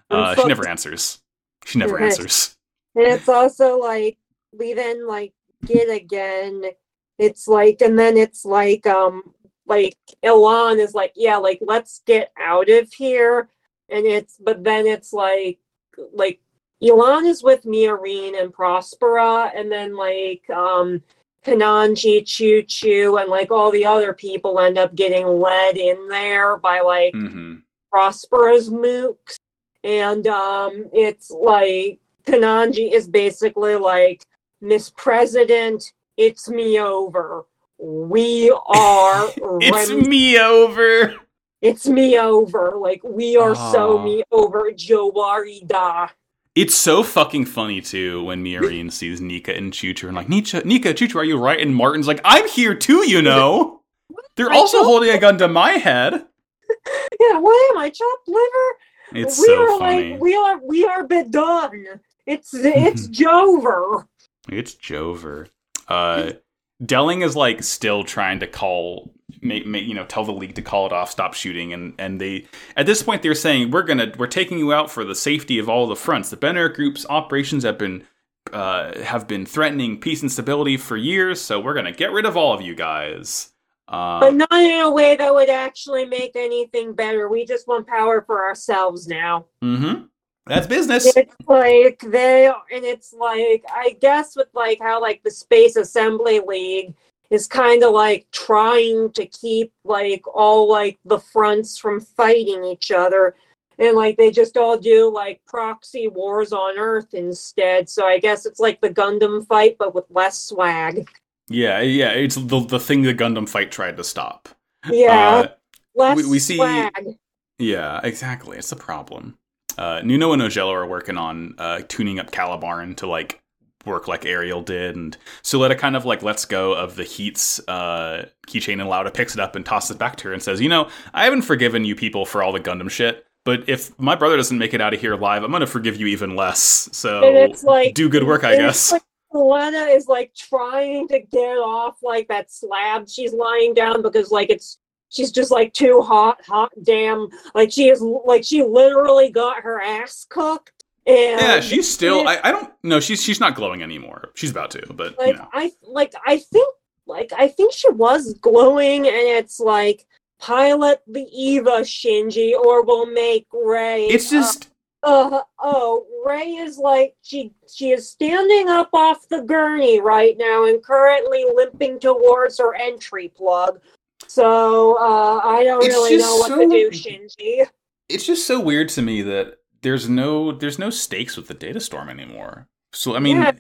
Uh, she never answers. She never answers. And it's also like we then like get again. It's like, and then it's like, um, like Elan is like, yeah, like let's get out of here. And it's, but then it's like, like Elan is with Miorine and Prospera, and then like um Kenanji, Chuchu, and like all the other people end up getting led in there by like hmm Prospera's mooks. And um it's like Kenanji is basically like Miss President, it's me over. We are It's Rem- me over. it's me over. Like we are so ah. me over Jowarida. It's so fucking funny too when Miorine sees Nika and Chuchu and like Nika, Nika, Chuchu, are you right? And Martin's like, I'm here too, you know. They're also holding a gun to my head. Yeah, what am I chopped liver? It's we so are funny. like we are we are bedone. It's it's Jover. It's Jover. Uh, Delling is like still trying to call, make, make, you know, tell the league to call it off, stop shooting, and and they at this point they're saying we're gonna we're taking you out for the safety of all the fronts. The Benerit Group's operations have been uh, have been threatening peace and stability for years, so we're gonna get rid of all of you guys. Uh, But not in a way that would actually make anything better. We just want power for ourselves now. mm-hmm. That's business. It's like they and it's like I guess with like how like the Space Assembly League is kind of like trying to keep like all like the fronts from fighting each other and like they just all do like proxy wars on earth instead so i guess it's like the gundam fight but with less swag Yeah, yeah. It's the the thing the Gundam fight tried to stop. yeah Uh, less we- we see- swag Yeah, exactly. It's a problem. Uh, Nuno and Ojelo are working on uh, tuning up Calibarn to like work like Aerial did, and Suletta kind of like lets go of the Heat's uh, keychain and Lauda picks it up and tosses it back to her and says, "You know, I haven't forgiven you people for all the Gundam shit." But if my brother doesn't make it out of here alive, I'm gonna forgive you even less. So it's like do good work, I guess. like Lena is like trying to get off like that slab she's lying down because like it's she's just like too hot, hot damn. Like she is like she literally got her ass cooked. And yeah, she's still. it- I, I don't. No, she's she's not glowing anymore. She's about to, but like you know. I like I think like I think she was glowing and it's like pilot the Eva Shinji or we'll make Rei It's uh, just uh oh Rei is like she she is standing up off the gurney right now and currently limping towards her entry plug so uh i don't It's really know what so- to do shinji it's just so weird to me that there's no there's no stakes with the data storm anymore. So I mean, Yeah.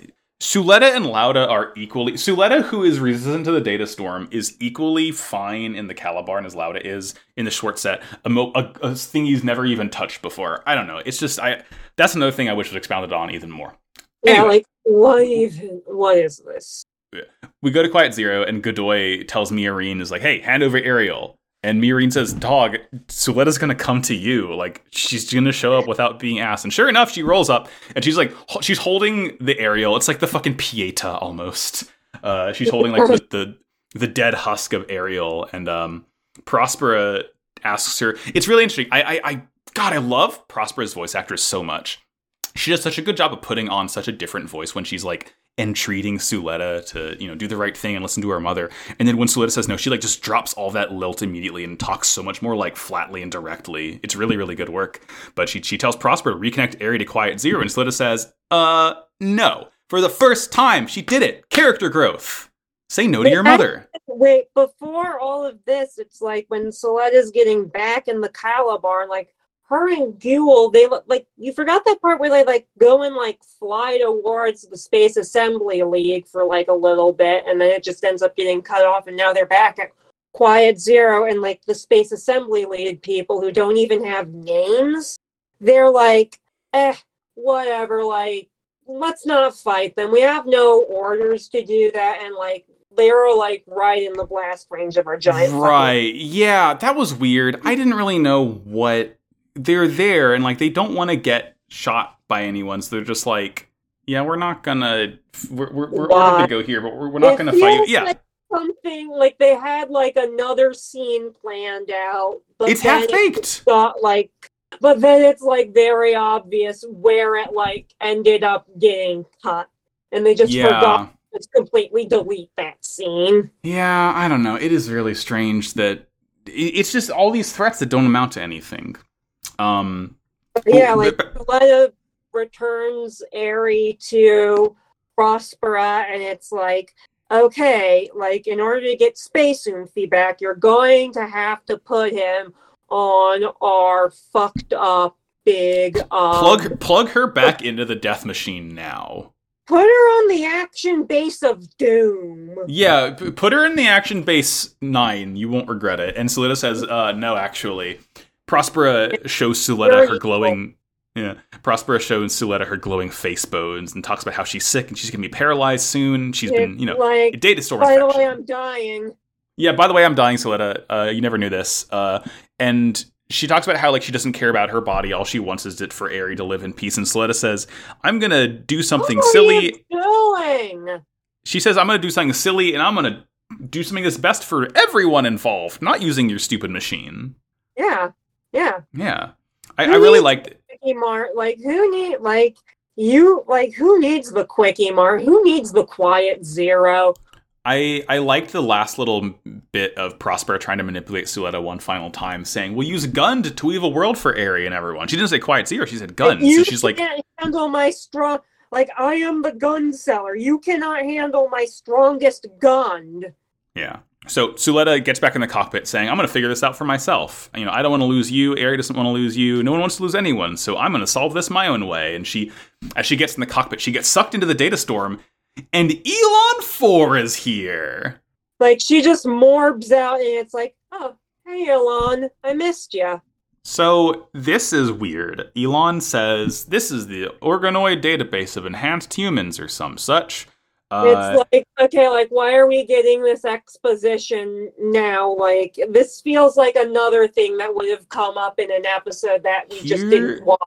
Suletta and Lauda are equally Suletta, who is resistant to the data storm, is equally fine in the Calibarn as Lauda is in the Schwarzette. A, mo- a, a thing he's never even touched before. I don't know. It's just I. That's another thing I wish was expounded on even more. yeah Anyway. like what even what is this We go to Quiet Zero, and Godoy tells Miorine is like, "Hey, hand over Aerial." And Miorine says, "Dog, Suletta's gonna come to you. Like she's gonna show up without being asked." And sure enough, she rolls up, and she's like, she's holding the Aerial. It's like the fucking Pieta almost. Uh, she's holding like the, the the dead husk of Aerial, and um, Prospera asks her. It's really interesting. I, I, I, God, I love Prospera's voice actress so much. She does such a good job of putting on such a different voice when she's like entreating Suletta to, you know, do the right thing and listen to her mother. And then when Suletta says no, she like just drops all that lilt immediately and talks so much more like flatly and directly. It's really, really good work. But she she tells Prosper to reconnect Ari to Quiet Zero, and Suletta says, uh, no. For the first time, she did it. Character growth. Say no to Wait, your I- mother. wait before all of this it's like when Suletta's getting back in the Calibarn like her and Guel, they look like you forgot that part where they like go and like fly towards the Space Assembly League for like a little bit, and then it just ends up getting cut off, and now they're back at Quiet Zero, and like the Space Assembly League people who don't even have names, they're like, eh, whatever, like let's not fight them. We have no orders to do that, and like they're like right in the blast range of our giant. Right. Yeah, that was weird. I didn't really know what they're there and like they don't want to get shot by anyone, so they're just like, yeah, we're not gonna we're we're, we're to go here, but we're, we're not It gonna fight feels Yeah. something like they had like another scene planned out, but it's half it baked. got like, but then it's like very obvious where it like ended up getting cut, and they just Yeah. forgot just completely delete that scene. Yeah, I don't know. It is really strange that it's just all these threats that don't amount to anything. Um, Yeah, like Letta returns Eri to Prospera, and it's like, okay, like in order to get Space Oomphy back, you're going to have to put him on our fucked up big um, plug plug her back into the death machine now. Put her on the action base of Doom. Yeah, p- put her in the action base nine. You won't regret it. And Suletta says, uh, no, actually. Prospera shows Suletta her glowing. Yeah, Prospera shows Suletta her glowing face bones and talks about how she's sick and she's gonna be paralyzed soon. She's been, you know, like, data storm by the way, I'm dying. Yeah, by the way, I'm dying, Suletta. Uh, you never knew this. Uh, and she talks about how like she doesn't care about her body. All she wants is it for Eri to live in peace. And Suletta says, "I'm gonna do something what are silly." you doing? She says, "I'm gonna do something silly, and I'm gonna do something that's best for everyone involved, not using your stupid machine." Yeah, yeah. Yeah, I, I really liked. it. quickie mart like who need like you like who needs the quickie mart who needs the quiet zero I I liked the last little bit of Prospera trying to manipulate Suletta one final time, saying, "We'll use gun to, to evil world for Eri and everyone." She didn't say quiet zero. She said gun. you So she's like, can't handle my strong like i am the gun seller you cannot handle my strongest gun Yeah. So Suletta gets back in the cockpit saying, I'm going to figure this out for myself. You know, I don't want to lose you. Eri doesn't want to lose you. No one wants to lose anyone. So I'm going to solve this my own way. And she, as she gets in the cockpit, she gets sucked into the data storm and Elan 4 is here. like she just morbs out and it's like oh hey Elan i missed you So this is weird. Elan says this is the organoid database of enhanced humans or some such. Uh, it's like okay like why are we getting this exposition now? Like this feels like another thing that would have come up in an episode that we just didn't watch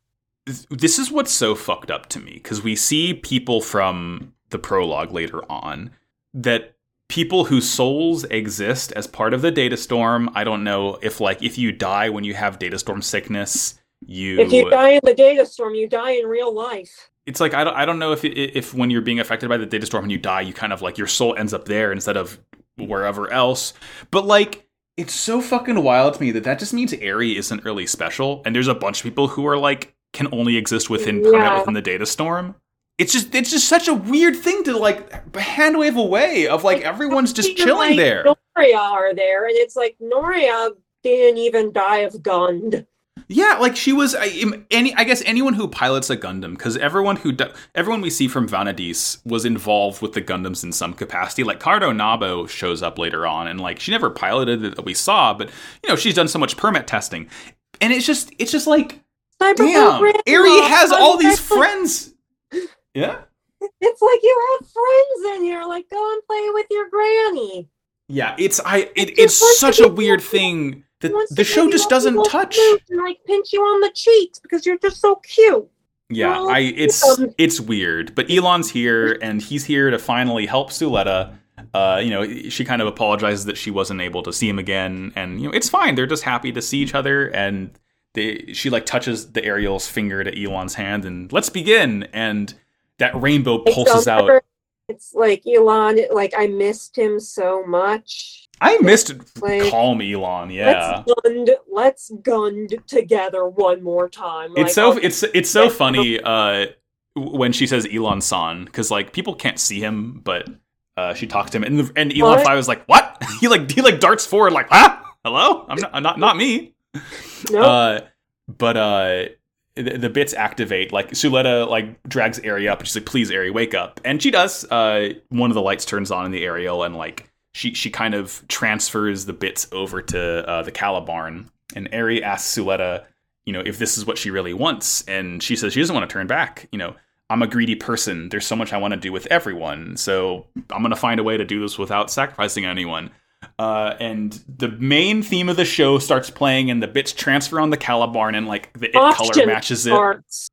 this is what's so fucked up to me because we see people from the prologue later on that people whose souls exist as part of the data storm i don't know if like if you die when you have data storm sickness you, if you die in the data storm you die in real life it's like I don't, I don't know if if when you're being affected by the data storm and you die you kind of like your soul ends up there instead of wherever else but like it's so fucking wild to me that that just means Aerie isn't really special and there's a bunch of people who are like can only exist within Yeah. within the data storm it's just it's just such a weird thing to like hand wave away of like everyone's just chilling like, there Noria are there, and it's like Noria didn't even die of Gund. Yeah, like she was I, any. I guess anyone who pilots a Gundam, because everyone who everyone we see from Vanadis was involved with the Gundams in some capacity. Like Cardo Nabo shows up later on, and like she never piloted it that we saw, but you know she's done so much Permet testing, and it's just it's just like damn, Cyberpunk has all these friends. Yeah, It's like you have friends in here. Like, go and play with your granny. yeah. It's I. It, It it's such a weird thing Wants the show just doesn't touch. And like pinch you on the cheeks because you're just so cute. Yeah, Well, I it's it's weird, but Elan's here and he's here to finally help Suletta. Uh, you know, she kind of apologizes that she wasn't able to see him again, and you know, it's fine. They're just happy to see each other, and they she like touches the Ariel's finger to Elan's hand, and let's begin. And that rainbow pulses out. It's like Elan. Like I missed him so much. I missed Like, calm Elan. Yeah, Let's gund. Let's gund together one more time. it's Like, so it's it's so funny uh when she says Elan San because like people can't see him but uh she talks to him and the, and Elan What? Five is like what he like he like darts forward like ah hello I'm not not not me uh but uh the, the bits activate like Suletta like drags Eri up and she's like please Eri wake up and she does uh one of the lights turns on in the aerial and like she she kind of transfers the bits over to uh, the Calibarn and Eri asks Suletta, you know if this is what she really wants and she says she doesn't want to turn back you know I'm a greedy person there's so much I want to do with everyone so I'm gonna find a way to do this without sacrificing anyone uh, and the main theme of the show starts playing, and the bits transfer on the Calibarn, and like the it color matches it. parts.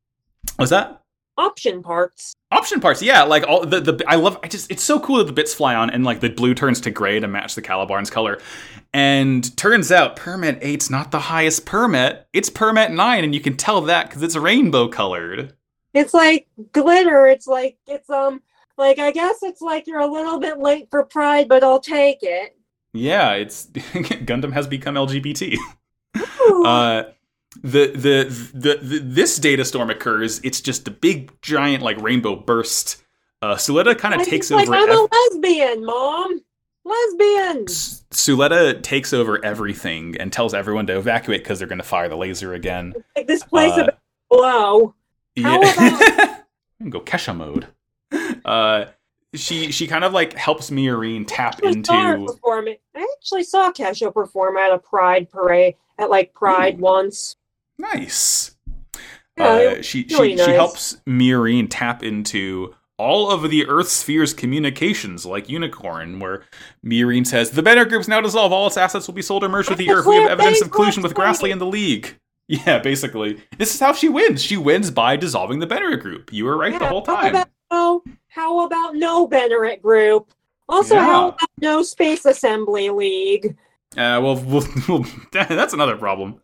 Was that Option parts. option parts? Yeah, like all the the I love. I just it's so cool that the bits fly on, and like the blue turns to gray to match the Calibarn's color. And turns out Permet eight's not the highest Permet; it's Permet nine, and you can tell that because it's rainbow colored. It's like glitter. It's like it's um like I guess it's like you're a little bit late for Pride, but I'll take it. Yeah, it's Gundam has become LGBT. Uh, the, the the the this data storm occurs. It's just a big giant like rainbow burst. Uh, Suletta kind of takes like over. I'm ev- a lesbian, mom. Lesbian. S- Suletta takes over everything and tells everyone to evacuate because they're going to fire the laser again. Like this place Uh, about blow. How go Kesha mode. Uh, she she kind of like helps Miorine tap I into. I actually saw Kesha perform at a Pride parade at like Pride once. Nice. Yeah, uh, she really she nice. she helps Miorine tap into all of the Earth sphere's communications, like Unicorn, where Miorine says the Benerit Group's now dissolved. All its assets will be sold or merged with the Earth. We have evidence of collusion with Grassley and the League. Yeah, basically, this is how she wins. She wins by dissolving the Benerit Group. You were right the Yeah, whole How time. about, oh, how about no Benerit group? Also, Yeah. how about no Space Assembly League? Uh, well, well, well, that's another problem.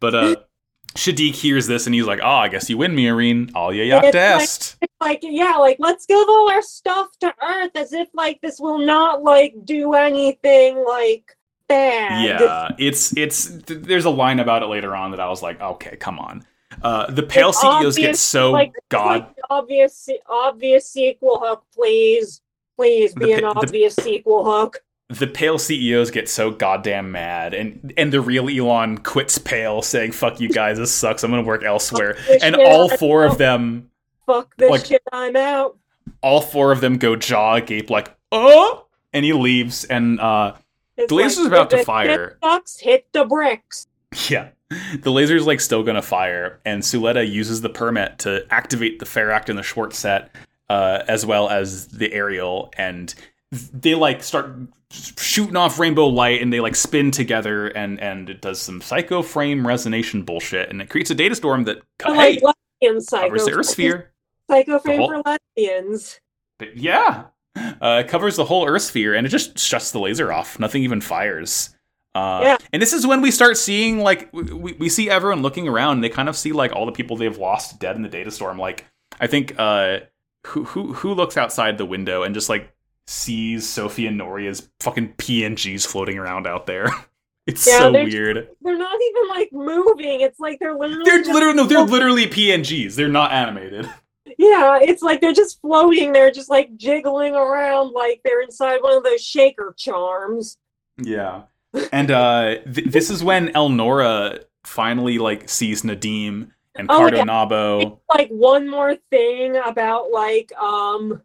But uh, Shaddiq hears this and he's like, "Oh, I guess you win, Miorine. All you yak It's like- like, yeah, like let's give all our stuff to Earth as if like this will not like do anything like bad. Yeah, it's it's. th- There's a line about it later on that I was like, "Okay, come on." Uh, the Peil It's CEOs get so like, god. like obvious, obvious sequel hook, please, please be an pa- the- obvious sequel hook. The Peil CEOs get so goddamn mad, and and the real Elan quits Peil, saying "fuck you guys, this sucks. I'm gonna work elsewhere." And shit, all four of them, Fuck this like- shit, I'm out. all four of them go jaw agape like, "Oh!" And he leaves, and uh, It's The laser's about to fire. Sucks, hit the bricks. yeah, the laser's like still gonna fire, and Suletta uses the permit to activate the Pharact and the Schwarzette, uh, as well as the aerial, and they like start shooting off rainbow light and they like spin together and and it does some psycho frame resonation bullshit and it creates a data storm that I hey like covers the earth sphere. Psycho frame whole- for lesbians. But yeah uh, it covers the whole earth sphere and it just shuts the laser off. Nothing even fires. Uh, Yeah. and this is when we start seeing like we, we see everyone looking around and they kind of see like all the people they've lost dead in the data storm. Like i think uh who who who looks outside the window and just like sees sophie and noria's fucking pngs floating around out there it's Yeah, so they're- weird They're not even like moving. It's like they're literally. they're just literally no they're literally pngs they're not animated Yeah, it's like they're just floating. They're just like jiggling around like they're inside one of those shaker charms. Yeah. And uh th- this is when Elnora finally like sees Nadim and Oh, Cardo. Nabo. Like one more thing about like um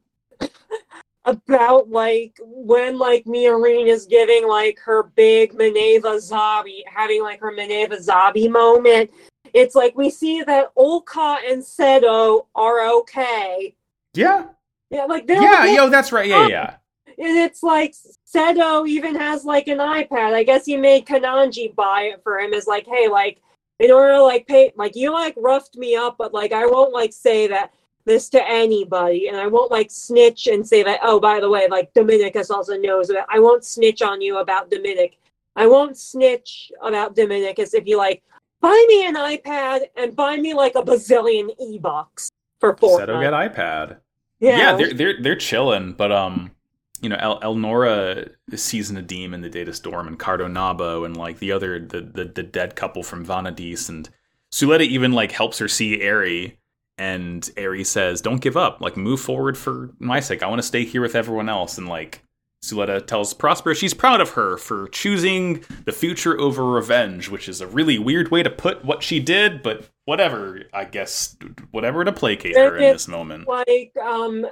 about like when like Miorine is giving like her big Mineva Zabi having like her Mineva Zabi moment. It's like we see that Olcott and Seto are okay. Yeah. Yeah, like they're Yeah, okay. yo, that's right. Yeah, yeah. And it's like Seto even has like an iPad. I guess he made Kenanji buy it for him. Is like, hey, like in order to like pay, like you like roughed me up, but like I won't like say that this to anybody, and I won't like snitch and say that. Oh, by the way, like Dominicus also knows about. I won't snitch on you about Dominic. I won't snitch about Dominicus if you like buy me an iPad and buy me like a bazillion e bucks for Seto Fortnite. get iPad. Yeah, yeah, they're they're they're chilling, but um, you know, El- Elnora sees Nadim in the data storm and Cardo Nabo and like the other the the, the dead couple from Vanadis and Suletta even like helps her see Eri and Eri says, "Don't give up. Like move forward for my sake. I want to stay here with everyone else." And like Suletta tells Prosper she's proud of her for choosing the future over revenge, which is a really weird way to put what she did, but whatever, I guess whatever to placate her in this moment. like um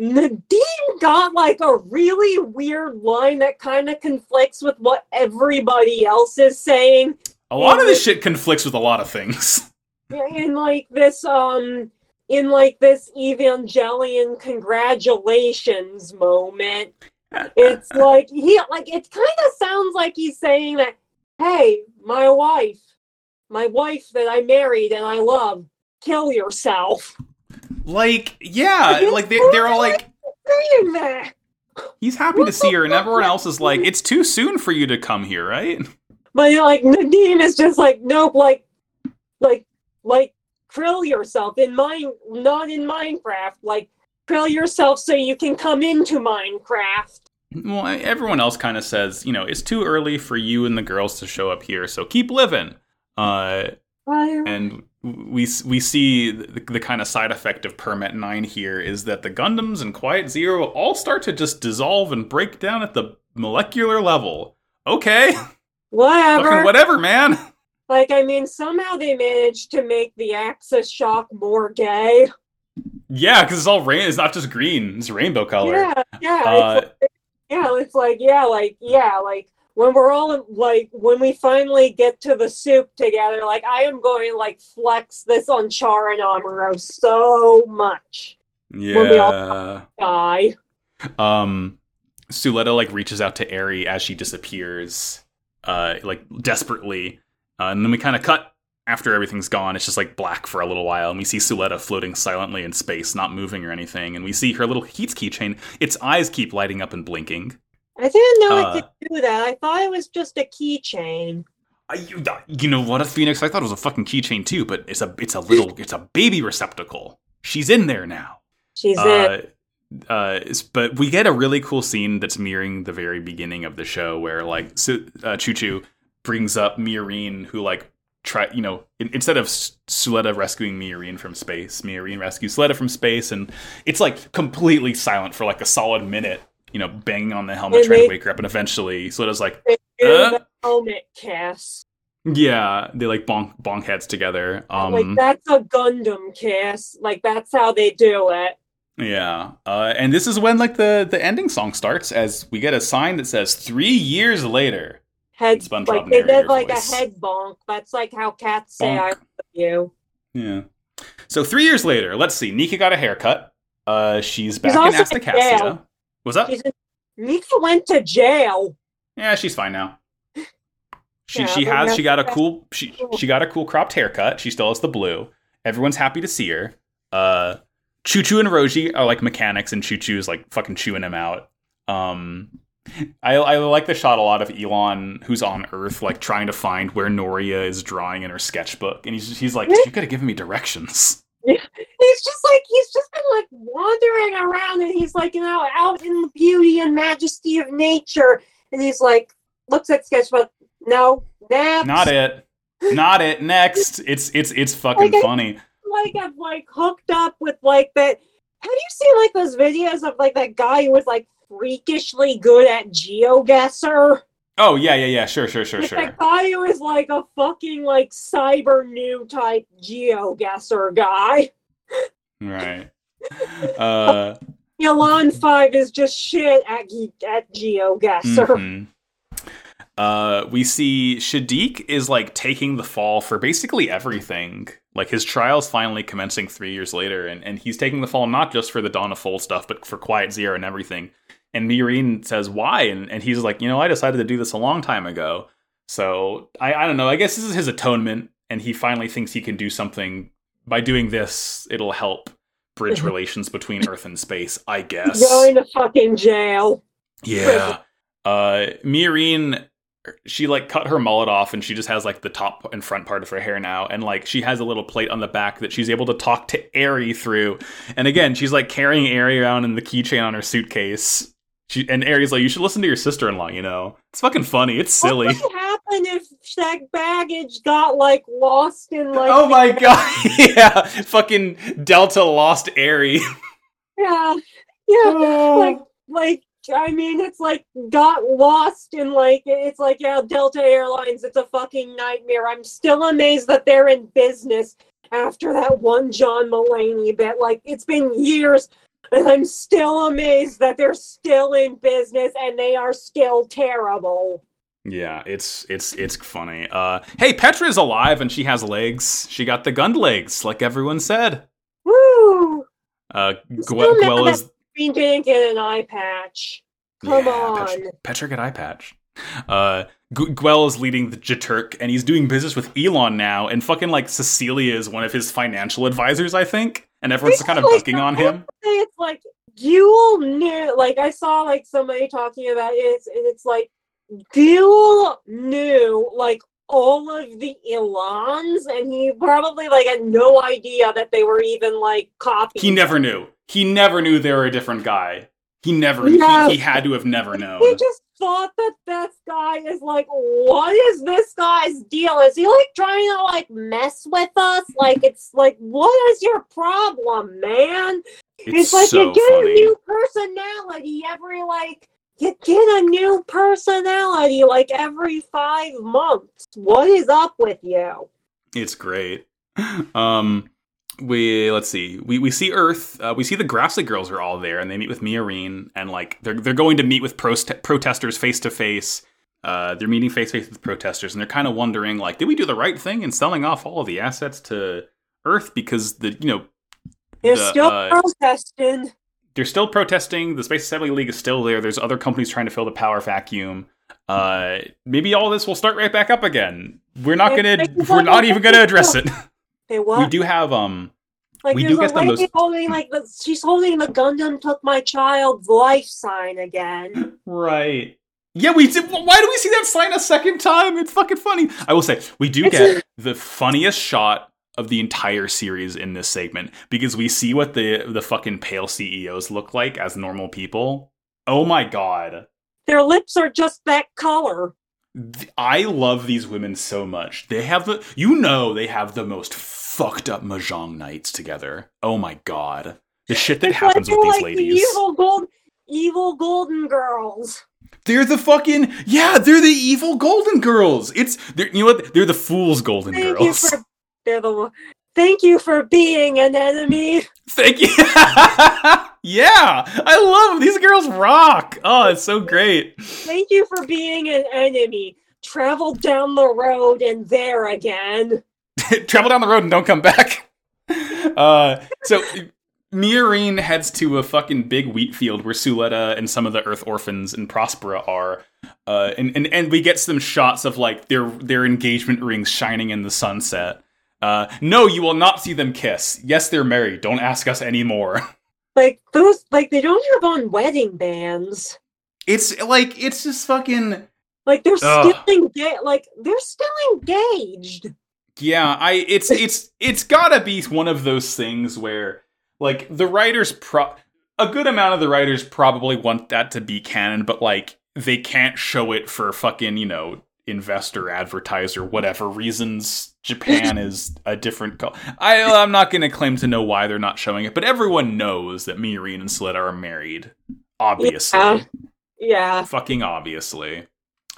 Nadim got like a really weird line that kind of conflicts with what everybody else is saying A lot of this shit conflicts with a lot of things. in like this um in like this evangelion congratulations moment. It's like he like it kind of sounds like he's saying that hey my wife my wife that i married and i love kill yourself. Like, yeah, like they, they're all like, saying that? He's happy to see her, and everyone else is like, it's too soon for you to come here, right? But like Nadim is just like, nope, like, like, like, krill yourself in mine, not in Minecraft. Like, Kill yourself so you can come into Minecraft. Well, everyone else kind of says, you know, it's too early for you and the girls to show up here, so keep living. Uh, and we we see the, the kind of side effect of Permet Nine here is that the Gundams and Quiet Zero all start to just dissolve and break down at the molecular level. Okay, Whatever. fucking whatever, man. Like, I mean, somehow they managed to make the Axis shock more gay. Yeah, because it's all rain. It's not just green; it's rainbow color. Yeah, yeah. Uh, it's like, yeah, it's like, yeah, like, yeah, like, when we're all, like, when we finally get to the soup together, like, I am going to, like, flex this on Char and Amuro so much. when we all- yeah. Guy. um Suletta like reaches out to Eri as she disappears uh like desperately uh, and then we kind of cut after everything's gone it's just like black for a little while and we see Suletta floating silently in space not moving or anything and we see her little Heats keychain its eyes keep lighting up and blinking I didn't know Uh, it could do that. I thought it was just a keychain. You, you know what, a Phoenix? I thought it was a fucking keychain too, but it's a it's a little it's a baby receptacle. She's in there now. She's in. uh, uh, but we get a really cool scene that's mirroring the very beginning of the show, where like uh, Chuchu brings up Miorine, who like try you know in, instead of Suletta rescuing Miorine from space, Miorine rescues Suletta from space, and it's like completely silent for like a solid minute. You know, banging on the helmet, trying to wake her up, and eventually Suletta's like, uh? the helmet kiss. "Yeah," they like bonk bonk heads together. Um, like that's a Gundam kiss. Like that's how they do it. Yeah, uh, and this is when like the the ending song starts as we get a sign that says three years later. Head SpongeBob like they did like voice. a head bonk. That's like how cats say I Bonk. love you. Yeah. So three years later, let's see. Nika got a haircut. Uh, she's back in also in Asticassia. jail. What's up? In, Nika went to jail. Yeah, she's fine now. She Yeah, she has she got a cool she she got a cool cropped haircut. She still has the blue. Everyone's happy to see her. Uh, Chuchu and Roji are like mechanics, and Chuchu's like fucking chewing him out. Um, I I like the shot a lot of Elan, who's on Earth, like trying to find where Noria is drawing in her sketchbook, and he's he's like, you could have given me directions. He's just like he's just been like wandering around and he's like you know out in the beauty and majesty of nature and he's like looks at sketchbook. No, naps. Not it. Not it. Next. It's it's it's fucking Like I- funny. like I've like hooked up with like that. Have you seen like those videos of like that guy who was like freakishly good at GeoGuessr? Oh yeah, yeah, yeah. Sure, sure, sure, sure. I thought guy was like a fucking like cyber new type GeoGuessr guy. Right. Uh Elan Five is just shit at ge- at GeoGuessr. mhm. Uh we see Shaddiq is like taking the fall for basically everything. Like his trial's finally commencing three years later, and, and he's taking the fall not just for the Dawn of Fold stuff, but for Quiet Zero and everything. And Miorine says why, and, and he's like, you know, I decided to do this a long time ago. So I, I don't know. I guess this is his atonement, and he finally thinks he can do something by doing this. It'll help bridge relations between Earth and space. I guess. Going to fucking jail. Yeah. Uh Miorine she like cut her mullet off and she just has like the top and front part of her hair now and like she has a little plate on the back that she's able to talk to Ari through. And again, she's like carrying Ari around in the keychain on her suitcase. She and Ari's like, you should listen to your sister-in-law, you know. It's fucking funny. It's silly. What would happen if that baggage got like lost in like? Oh my god. yeah. Fucking Delta lost Ari. Yeah, yeah. Oh. Like, like I mean, it's like got lost in like it's like yeah, Delta Airlines. It's a fucking nightmare. I'm still amazed that they're in business after that one John Mulaney bit. Like it's been years. And I'm still amazed that they're still in business and they are still terrible. Yeah, it's it's it's funny. Uh hey, Petra's alive and she has legs. She got the gun legs, like everyone said. Woo! Uh Gwe- mad Guel that is Green didn't get an eye patch. Come Yeah, on. Petra, Petra get eye patch. Uh G- Guel is leading the Jeturk and he's doing business with Elan now and fucking like Cecilia is one of his financial advisors, I think. And everyone's kind of ducking on him. it's like Guel knew like I saw like somebody talking about it it's, and it's like Guel knew like all of the Elans, and he probably like had no idea that they were even like copies. He never knew. He never knew they were a different guy. He never. No. He, he had to have never known. He just thought that this guy is like, what is this guy's deal? Is he like trying to like mess with us? Like, it's like, what is your problem, man? It's, It's, like so you get funny. a new personality every like you get a new personality like every five months. What is up with you? It's great. Um, we let's see. We we see Earth. Uh, we see the Grassy Girls are all there, and they meet with Miorine, and like they're they're going to meet with prost- protesters face to face. Uh, they're meeting face to face with protesters, and they're kind of wondering like, did we do the right thing in selling off all of the assets to Earth because the you know they're The, still uh, protesting. they're still protesting. The Space Assembly League is still there. There's other companies trying to fill the power vacuum. Uh, maybe all this will start right back up again. We're not gonna. We're not even gonna address it. Hey, We do have um. like we there's do a get the lady most- holding like the, she's holding the Gundam took my child's life sign again. Right. Yeah, we did. Why do we see that sign a second time? It's fucking funny. I will say we do get the funniest shot of the entire series in this segment because we see what the the fucking pale CEOs look like as normal people. Oh my god. Their lips are just that color. I love these women so much. They have the you know they have the most fucked up mahjong nights together. Oh my god. The shit that It's happens like, with these like the ladies. evil gold, evil golden girls. They're the fucking yeah, they're the evil golden girls. It's they're, you know what? They're the fools golden Thank girls. for they're the Thank you for being an enemy. Thank you. yeah, I love these girls. Rock. Oh, it's so great. Thank you for being an enemy. Travel down the road and there again. Travel down the road and don't come back. Uh, so Miorine heads to a fucking big wheat field where Suletta and some of the Earth orphans and Prospera are. Uh, and, and and we get some shots of like their their engagement rings shining in the sunset. Uh, no, you will not see them kiss. Yes, they're married. Don't ask us anymore. Like those like they don't have on wedding bands. It's like it's just fucking Like they're Ugh. still engaged like they're still engaged. Yeah, I it's it's it's gotta be one of those things where like the writers pro a good amount of the writers probably want that to be canon, but like they can't show it for fucking, you know, investor, advertiser, whatever reasons. Japan is a different co- I I'm not gonna claim to know why they're not showing it, but everyone knows that Miorine and Suletta are married. Obviously. Yeah. Yeah. Fucking obviously.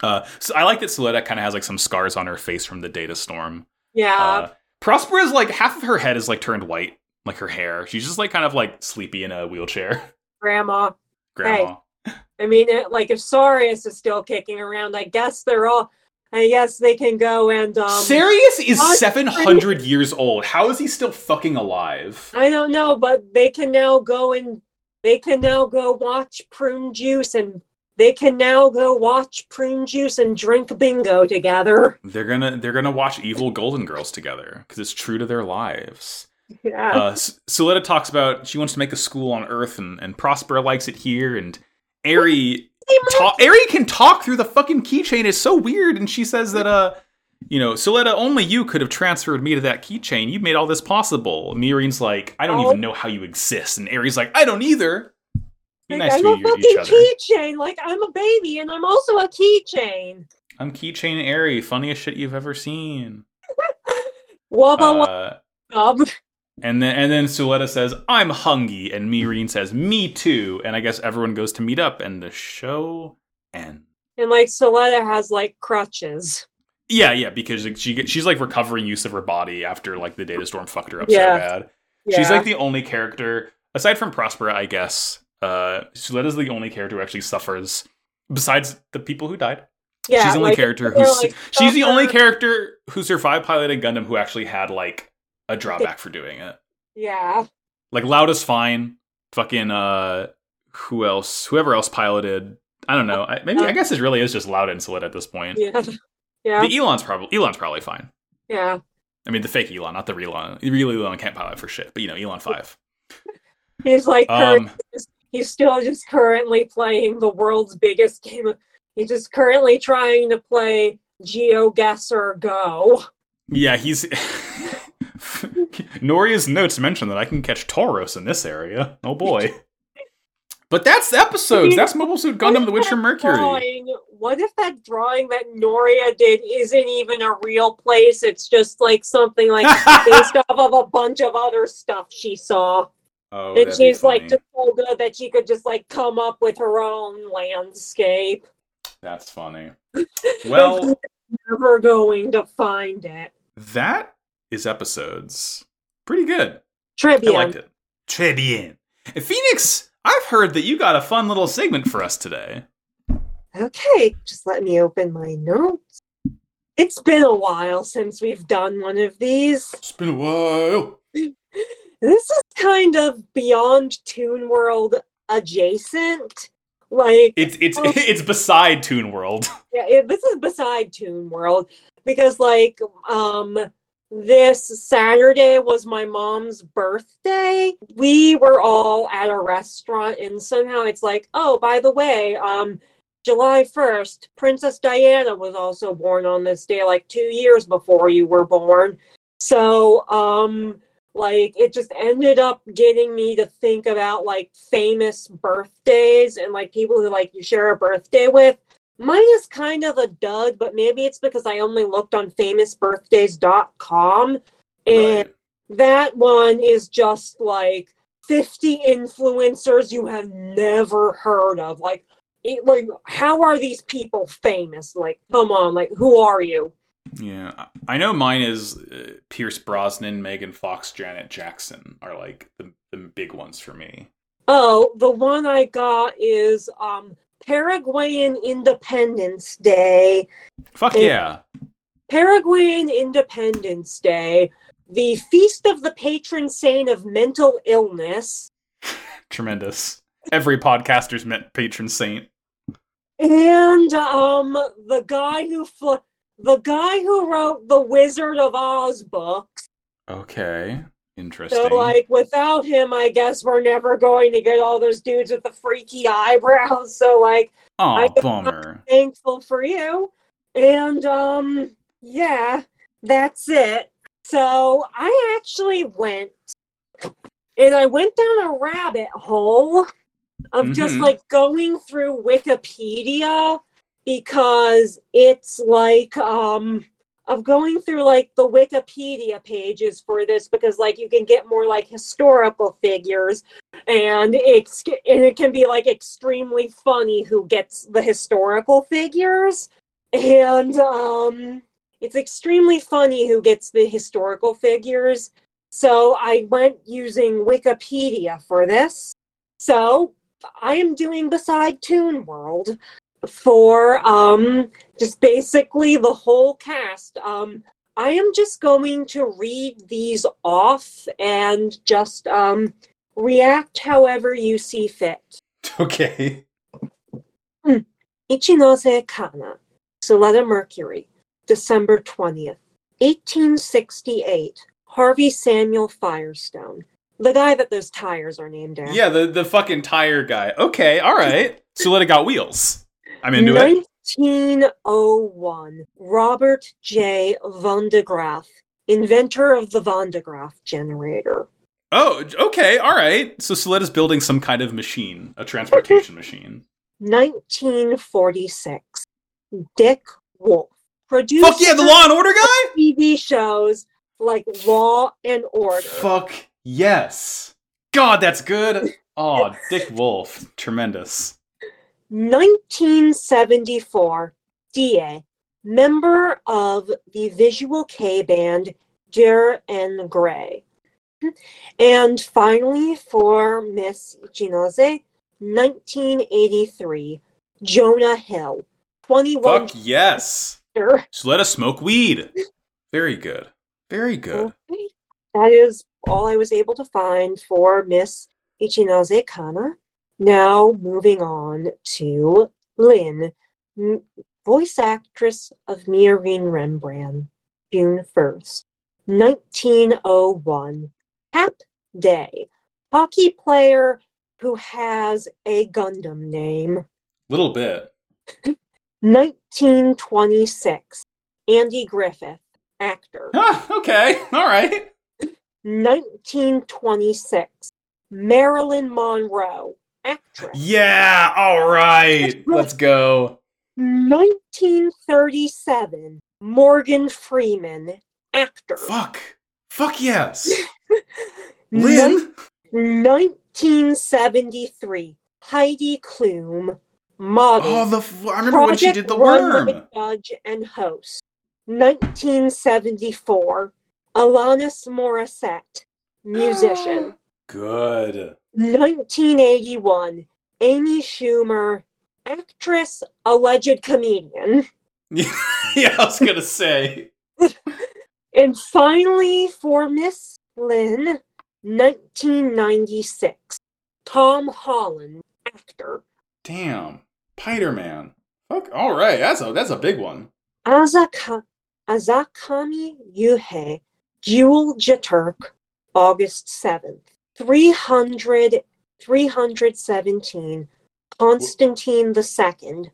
Uh, so I like that Suletta kind of has like some scars on her face from the data storm. Yeah. Uh, Prospera's like half of her head is like turned white, like her hair. She's just like kind of like sleepy in a wheelchair. grandma. Grandma. I mean, it, like if Sarius is still kicking around, I guess they're all. I guess they can go and um. Sarius is I'm 700 years old. How is he still fucking alive? I don't know, but they can now go and they can now go watch prune juice and they can now go watch prune juice and drink bingo together. They're gonna they're gonna watch Evil Golden Girls together because it's true to their lives. Yeah. Uh, S- Suletta talks about she wants to make a school on Earth, and, and Prospera likes it here, and Ari They ta- Ari can talk through the fucking keychain. It's so weird, and she says that uh, you know, Suletta, only you could have transferred me to that keychain. You made all this possible. Miorine's like, I don't Oh. even know how you exist, and Ari's like, I don't either. Be Like, nice I'm to a you- fucking keychain. Like I'm a baby, and I'm also a keychain. I'm keychain Ari, funniest shit you've ever seen. Wubba Uh, wub. And then and then Suletta says, "I'm hungry," and Miorine says, "Me too." And I guess everyone goes to meet up, and the show ends. And like Suletta has like crutches. Yeah, yeah, because she she's like recovering use of her body after like the data storm fucked her up Yeah. so bad. She's Yeah. like the only character aside from Prospera, I guess. Uh, Suletta's the only character who actually suffers besides the people who died. yeah, she's the only like, character who's like, she's the only character who survived piloting Gundam who actually had like a drawback for doing it. Yeah. Like Loud is fine. Fucking uh, who else? Whoever else piloted. I don't know. I, maybe I guess it really is just Loud and at this point. Yeah. Yeah. The Elan's probably Elan's probably fine. Yeah. I mean, the fake Elan, not the real Elan. The real Elan can't pilot for shit, but you know, Elan five. He's like Um, he's still just currently playing the world's biggest game. of- He's just currently trying to play GeoGuessr go. Yeah, he's. Noria's notes mention that I can catch Tauros in this area. Oh boy. But that's the episodes. That's Mobile Suit Gundam: The Witch from Mercury. Drawing, what if that drawing that Noria did isn't even a real place? It's just like something like based off of a bunch of other stuff she saw. Oh, and she's like just so good that she could just like come up with her own landscape. That's funny. Well, Never going to find it. that is episodes. Pretty good. I Trivia. liked it. Bien. And Phoenix, I've heard that you got a fun little segment for us today. Okay, just let me open my notes. It's been a while since we've done one of these. It's been a while. This is kind of beyond Toon World adjacent. Like, It's it's Oh. it's beside Toon World. yeah, it, this is beside Toon World because, like, um, this Saturday was my mom's birthday. We were all at a restaurant, and somehow it's like, oh, by the way, um, July 1st, Princess Diana was also born on this day, like two years before you were born. So, um, like, it just ended up getting me to think about like famous birthdays and like people who like you share a birthday with. Mine is kind of a dud, but maybe it's because I only looked on famousbirthdays.com. And Right. that one is just like 50 influencers you have never heard of. Like, it, like how are these people famous? Like, come on, like, who are you? Yeah, I know mine is uh, Pierce Brosnan, Megan Fox, Janet Jackson are like the, the big ones for me. Oh, the one I got is um Paraguayan Independence Day. Fuck It- yeah. Paraguayan Independence Day, the feast of the patron saint of mental illness, Tremendous. Every podcaster's met patron saint. and um the guy who fl- the guy who wrote the Wizard of Oz books. Okay. Interesting. So like without him, I guess we're never going to get all those dudes with the freaky eyebrows. So like oh, I- bummer. thankful for you. And um yeah, that's it. So I actually went and I went down a rabbit hole of just Mhm. like going through Wikipedia because it's like um of going through like the Wikipedia pages for this because like you can get more like historical figures and it's and it can be like extremely funny who gets the historical figures. And um it's extremely funny who gets the historical figures. So i went using wikipedia for this. So i am doing beside toon world for um just basically the whole cast um i am just going to read these off and just um react however you see fit Okay. Ichinose Kana, Suletta Mercury, December 20th, 1868. Harvey Samuel Firestone, the guy that those tires are named after. Yeah, the, the fucking tire guy. Okay, all right. So got wheels. I'm into it. 1901. Robert J. Van de Graaff, inventor of the Van de Graaff generator. Oh, okay, all right. So Suletta's building some kind of machine, a transportation machine. 1946. Dick Wolf, producer Fuck yeah, the Law and Order guy. TV shows like Law and Order. Fuck yes. God, that's good. Oh, Dick Wolf, tremendous. 1974, DA, member of the visual kei band Dir En Grey. And finally, for Miss Ichinose, 1983, Jonah Hill, 21 Fuck yes. So let us smoke weed. Very good. Very good. Okay. That is all I was able to find for Miss Ichinose Kana. Now moving on to Lynn, m- voice actress of Miorine Rembrandt, June 1st, 1901. Hap Day, hockey player who has a Gundam name. Little bit. 1926. Andy Griffith, actor. Huh, okay, all right. 1926, Marilyn Monroe, actress. Yeah, all right. Let's go. 1937, Morgan Freeman, actor. Fuck. Fuck yes. Lynn. 1973, Heidi Klum, model. Oh, the f- I remember when she Project did the worm. Judge and host. 1974, Alanis Morissette, musician. Good. 1981, Amy Schumer, actress, alleged comedian. yeah, I was gonna say. And finally, for Miss Lynn, 1996, Tom Holland, actor. Damn. Spider-Man. Fuck. All right. That's a that's a big one. Azaka, Azakami Yuhei, Guel Jeturk, August 7th. 300, 317, Constantine II,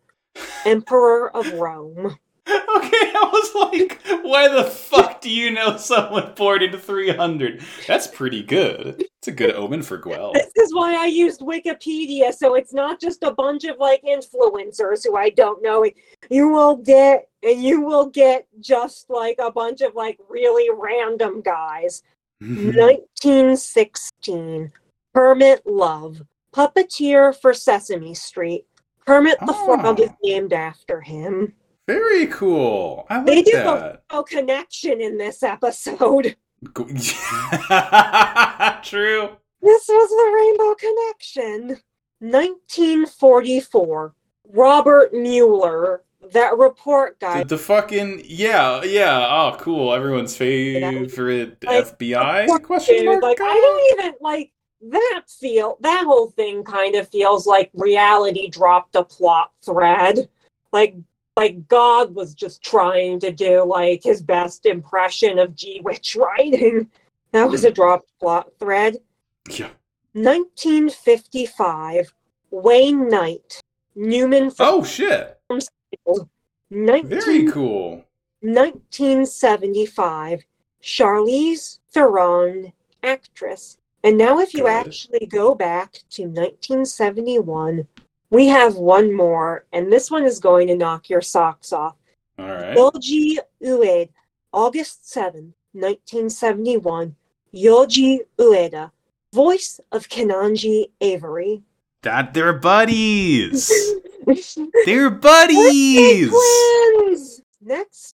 Emperor of Rome. Okay, I was like, why the fuck do you know someone born in 300? That's pretty good. It's a good omen for Guel. This is why I used Wikipedia, so it's not just a bunch of like influencers who I don't know. You will get, and you will get just like a bunch of like really random guys. 1916, Kermit Love, puppeteer for Sesame Street. Kermit the Frog Ah. is named after him. Very cool. I They do that. No connection in this episode. True. This was the Rainbow Connection. 1944. Robert Mueller, that report guy. The, the fucking yeah, yeah. Oh, cool. Everyone's favorite Like, FBI question mark. like guy? I don't even like that feel that whole thing kind of feels like reality dropped a plot thread. Like like God was just trying to do like his best impression of G Witch writing. That was a dropped plot thread. Yeah. 1955, Wayne Knight, Newman Oh shit. From Seinfeld. 19, Very cool. 1975, Charlize Theron, actress. And now, if you Good. actually go back to 1971, we have one more, and this one is going to knock your socks off. All right. Yoji Ueda, August 7, 1971. Yoji Ueda, voice of Kenanji Avery. That they're buddies. They're buddies. twins! Next,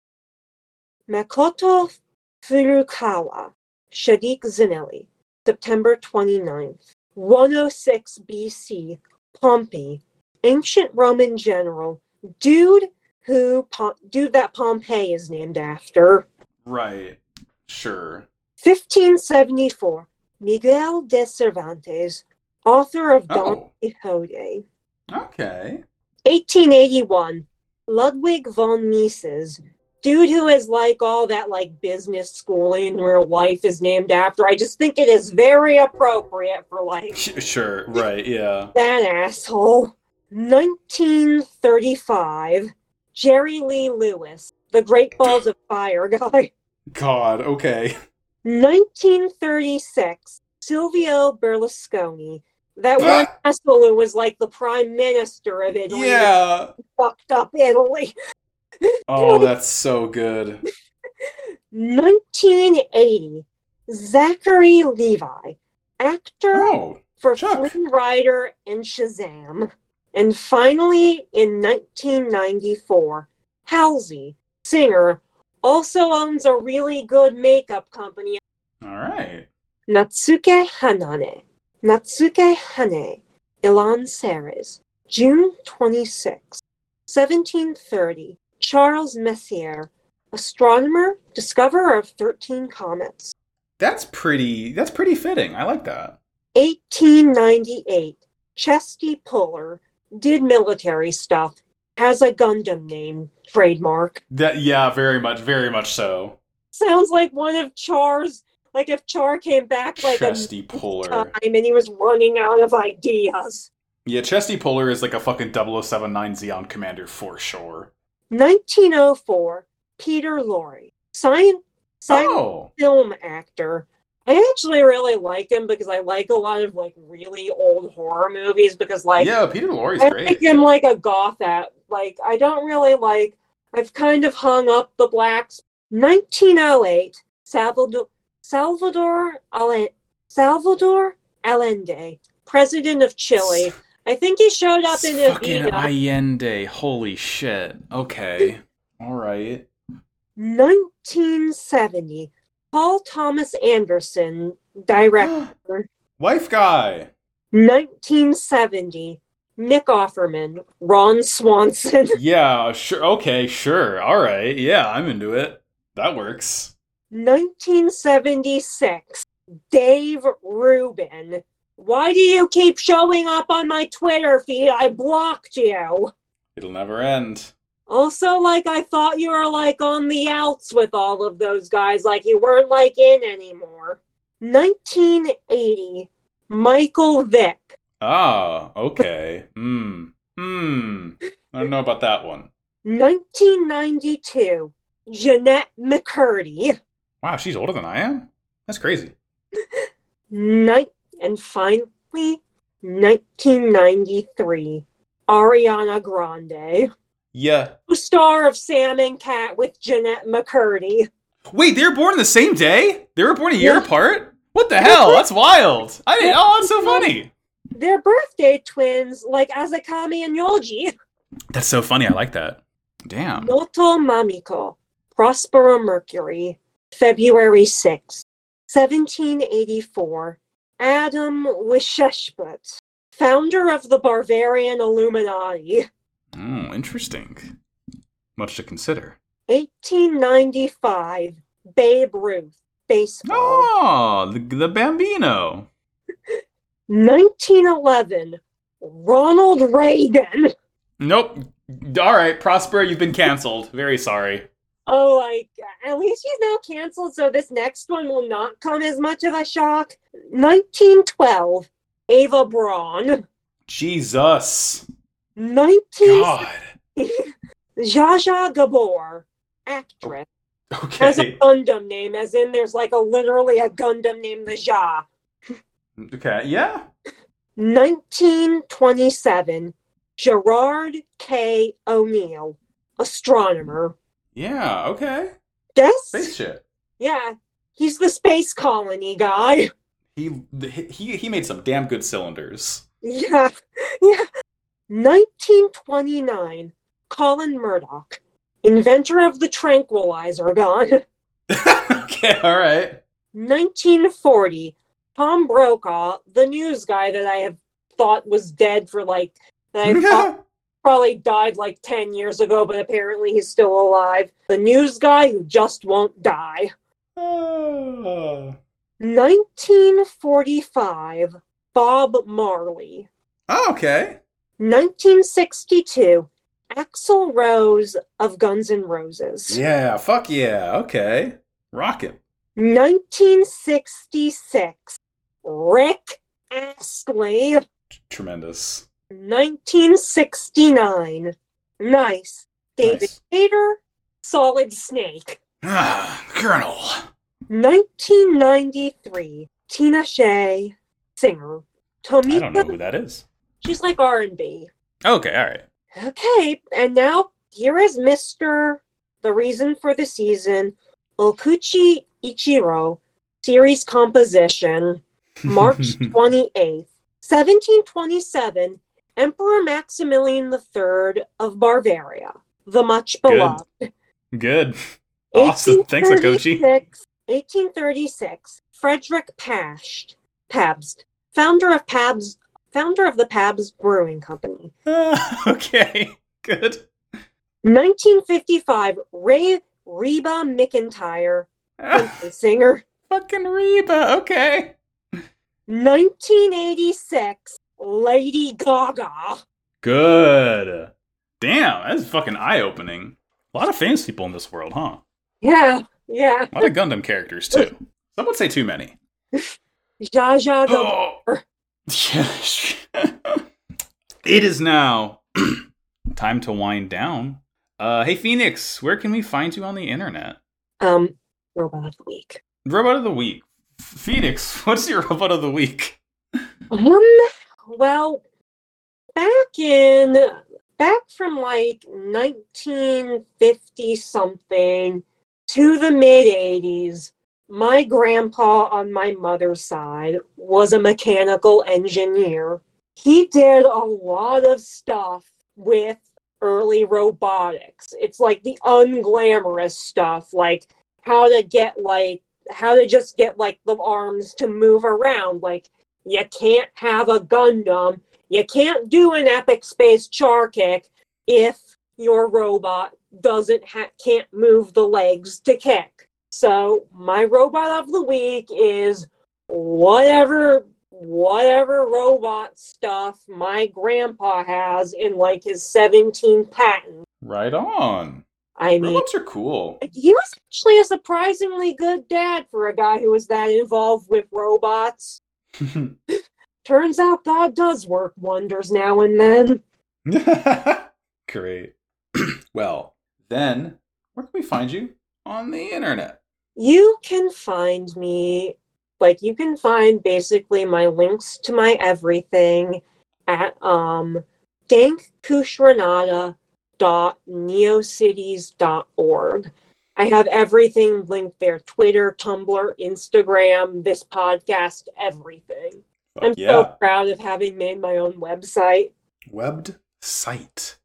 Makoto Furukawa, Shaddiq Zenelli, September 29th. 106 BC, Pompey, ancient Roman general, dude who dude that Pompeii is named after. Right. Sure. 1574, Miguel de Cervantes, author of Don Oh. Quixote. Okay. 1881, Ludwig von Mises, dude who is like all that like business schooling where life is named after. I just think it is very appropriate for like Sure. Right. Yeah. that asshole. 1935, Jerry Lee Lewis, the Great Balls of Fire guy. God. Okay. 1936, Silvio Berlusconi, that one asshole who was like the prime minister of Italy. Yeah. Fucked up Italy. Oh, that's so good. 1980, Zachary Levi, actor Oh. for Chuck. Flynn Rider and Shazam. And finally, in 1994, Halsey, singer, also owns a really good makeup company, All right. Natsuki Hanae. Natsuki Hanae, Elan Ceres, June 26, 1730. Charles Messier, astronomer, discoverer of 13 comets. That's pretty. That's pretty fitting. I like that. 1898. Chesty Puller did military stuff. Has a Gundam name trademark. That. Yeah. Very much. Very much so. Sounds like one of Char's. Like if Char came back like Chesty Puller. time and he was running out of ideas. Yeah. Chesty Puller is like a fucking 0079 Zeon commander for sure. 1904. Peter Lorre, science, Oh, film actor. I actually really like him because I like a lot of like really old horror movies because like yeah, Peter Lorre's I great. think I'm like a goth at like I don't really like I've kind of hung up the blacks. 1908 Salvador Salvador Salvador Allende, president of Chile. I think he showed up in Fucking Evita. Allende. Holy shit. Okay. All right. 1970 Paul Thomas Anderson, director. Wife guy. 1970 Nick Offerman, Ron Swanson. Yeah, sure. Okay, sure. All right. Yeah, I'm into it. That works. 1976 Dave Rubin. Why do you keep showing up on my Twitter feed? I blocked you. It'll never end. Also, like, I thought you were like on the outs with all of those guys, like you weren't like in anymore. 1980 Michael Vick. Ah, okay. Hmm. Hmm. I don't know about that one. 1992 Jennette McCurdy. Wow, she's older than I am? That's crazy. Night and finally 1993 Ariana Grande. Yeah. star of Sam and Cat with Jennette McCurdy. Wait, they were born the same day? They were born a year Yeah. apart? What the hell? That's wild. I didn't. Oh, that's so funny. They're birthday twins, like Azakami and Yoji. That's so funny. I like that. Damn. Noto Mamiko, Prospera Mercury, February 6, 1784. Adam Weishaupt, founder of the Bavarian Illuminati. Oh, interesting. Much to consider. 1895. Babe Ruth, baseball. Oh, the, the Bambino. 1911. Ronald Reagan. Nope. All right, Prosper, you've been canceled. Very sorry. Oh, like at least he's now canceled, so this next one will not come as much of a shock. 1912, Eva Braun. Jesus. 19 God. Zsa Zsa Gabor, actress, oh, Okay. has a Gundam name, as in there's like a literally a Gundam named the Ja. Okay. Yeah. 1927, Gerard K. O'Neill, astronomer. Yeah. Okay. Guess? Space shit. Yeah, he's the space colony guy. He he he made some damn good cylinders. Yeah, yeah. 1929, Colin Murdoch, inventor of the tranquilizer gun. okay. All right. 1940, Tom Brokaw, the news guy that I have thought was dead for like, that I thought probably died like 10 years ago, but apparently he's still alive. The news guy who just won't die. Ah. Oh. 1945, Bob Marley. Oh, okay. 1962, Axl Rose of Guns N' Roses. Yeah. Fuck yeah. Okay. Rockin'. 1966, Rick Astley. Tremendous. 1969, nice. David Nice. Hayter, Solid Snake. Ah, Colonel. 1993, Tinashe, singer. I don't know who that is. she's like R&B. Okay. All right. Okay, and now here is Mr. The reason for the season, Okouchi Ichiro, series composition, March 28th, 1727, Emperor Maximilian III of Bavaria, the much beloved. Good. Good. Awesome. Thanks, Akochi. 1836 1836, Frederick Past, Pabst, founder of Pabst, founder of the Pabst Brewing Company. Ah, okay. Good. 1955, Ray Reba McEntire, country singer. Fucking Reba. Okay. 1986, Lady Gaga. Good. Damn, that's fucking eye opening. A lot of famous people in this world, huh? Yeah, yeah. A lot of Gundam characters too. Some would say too many. Zsa Zsa Gabor. Oh. it is now time to wind down. Uh, hey Phoenix, where can we find you on the internet? Um, robot of the week. Robot of the week. Phoenix, what's your robot of the week? Um, well, back in back from like 1950 something to the mid 80s, my grandpa on my mother's side was a mechanical engineer. He did a lot of stuff with early robotics. It's like the unglamorous stuff, like how to get like how to just get like the arms to move around. Like you can't have a Gundam, you can't do an epic space char kick if your robot doesn't ha- can't move the legs to kick. So my robot of the week is whatever whatever robot stuff my grandpa has in like his 17 patent. Right on. I mean, Robots are cool. he was actually a surprisingly good dad for a guy who was that involved with robots. Turns out God does work wonders now and then. Great. well, then, where can we find you on the internet? You can find me, like, you can find basically my links to my everything at um dankkushranada.neocities.org. I have everything linked there Twitter, Tumblr, Instagram, this podcast, everything. Fuck I'm yeah. so proud of having made my own website. Webbed site.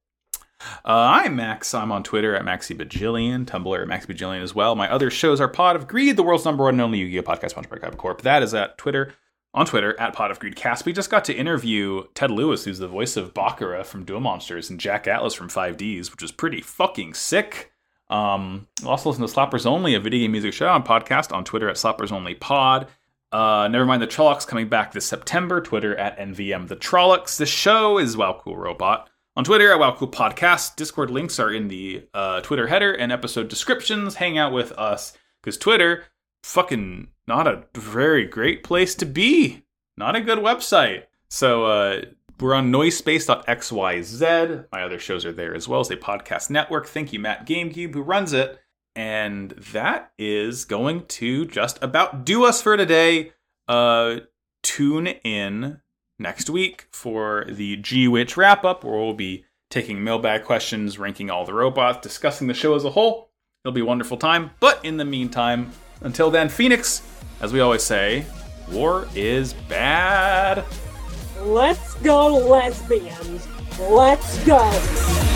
Uh, I'm Max. I'm on Twitter at Maxi Bajillion, Tumblr at Maxi Bajillion as well. My other shows are Pod of Greed, the world's number one and only Yu-Gi-Oh podcast sponsored by KaibaCorp. That is at Twitter, on Twitter at Pod of Greed Cast. We just got to interview Ted Lewis, who's the voice of Bakura from Duel Monsters, and Jack Atlas from 5Ds, which was pretty fucking sick. Um, also listen to Slappers Only, a video game music show on podcast on Twitter at Slappers Only Pod. Uh, never mind the Trollocs coming back this September. Twitter at NVM the Trollocs. The show is Wow Cool Robot. On Twitter at Wow Cool Podcast. Discord links are in the uh, Twitter header and episode descriptions. Hang out with us because Twitter, fucking not a very great place to be. Not a good website. So uh, we're on noisespace.xyz. My other shows are there as well as a podcast network. Thank you, Matt GameCube, who runs it. And that is going to just about do us for today. Uh, tune in next week for the G Witch wrap up, where we'll be taking mailbag questions, ranking all the robots, discussing the show as a whole. It'll be a wonderful time. But in the meantime, until then, Phoenix, as we always say, war is bad. Let's go, lesbians. Let's go.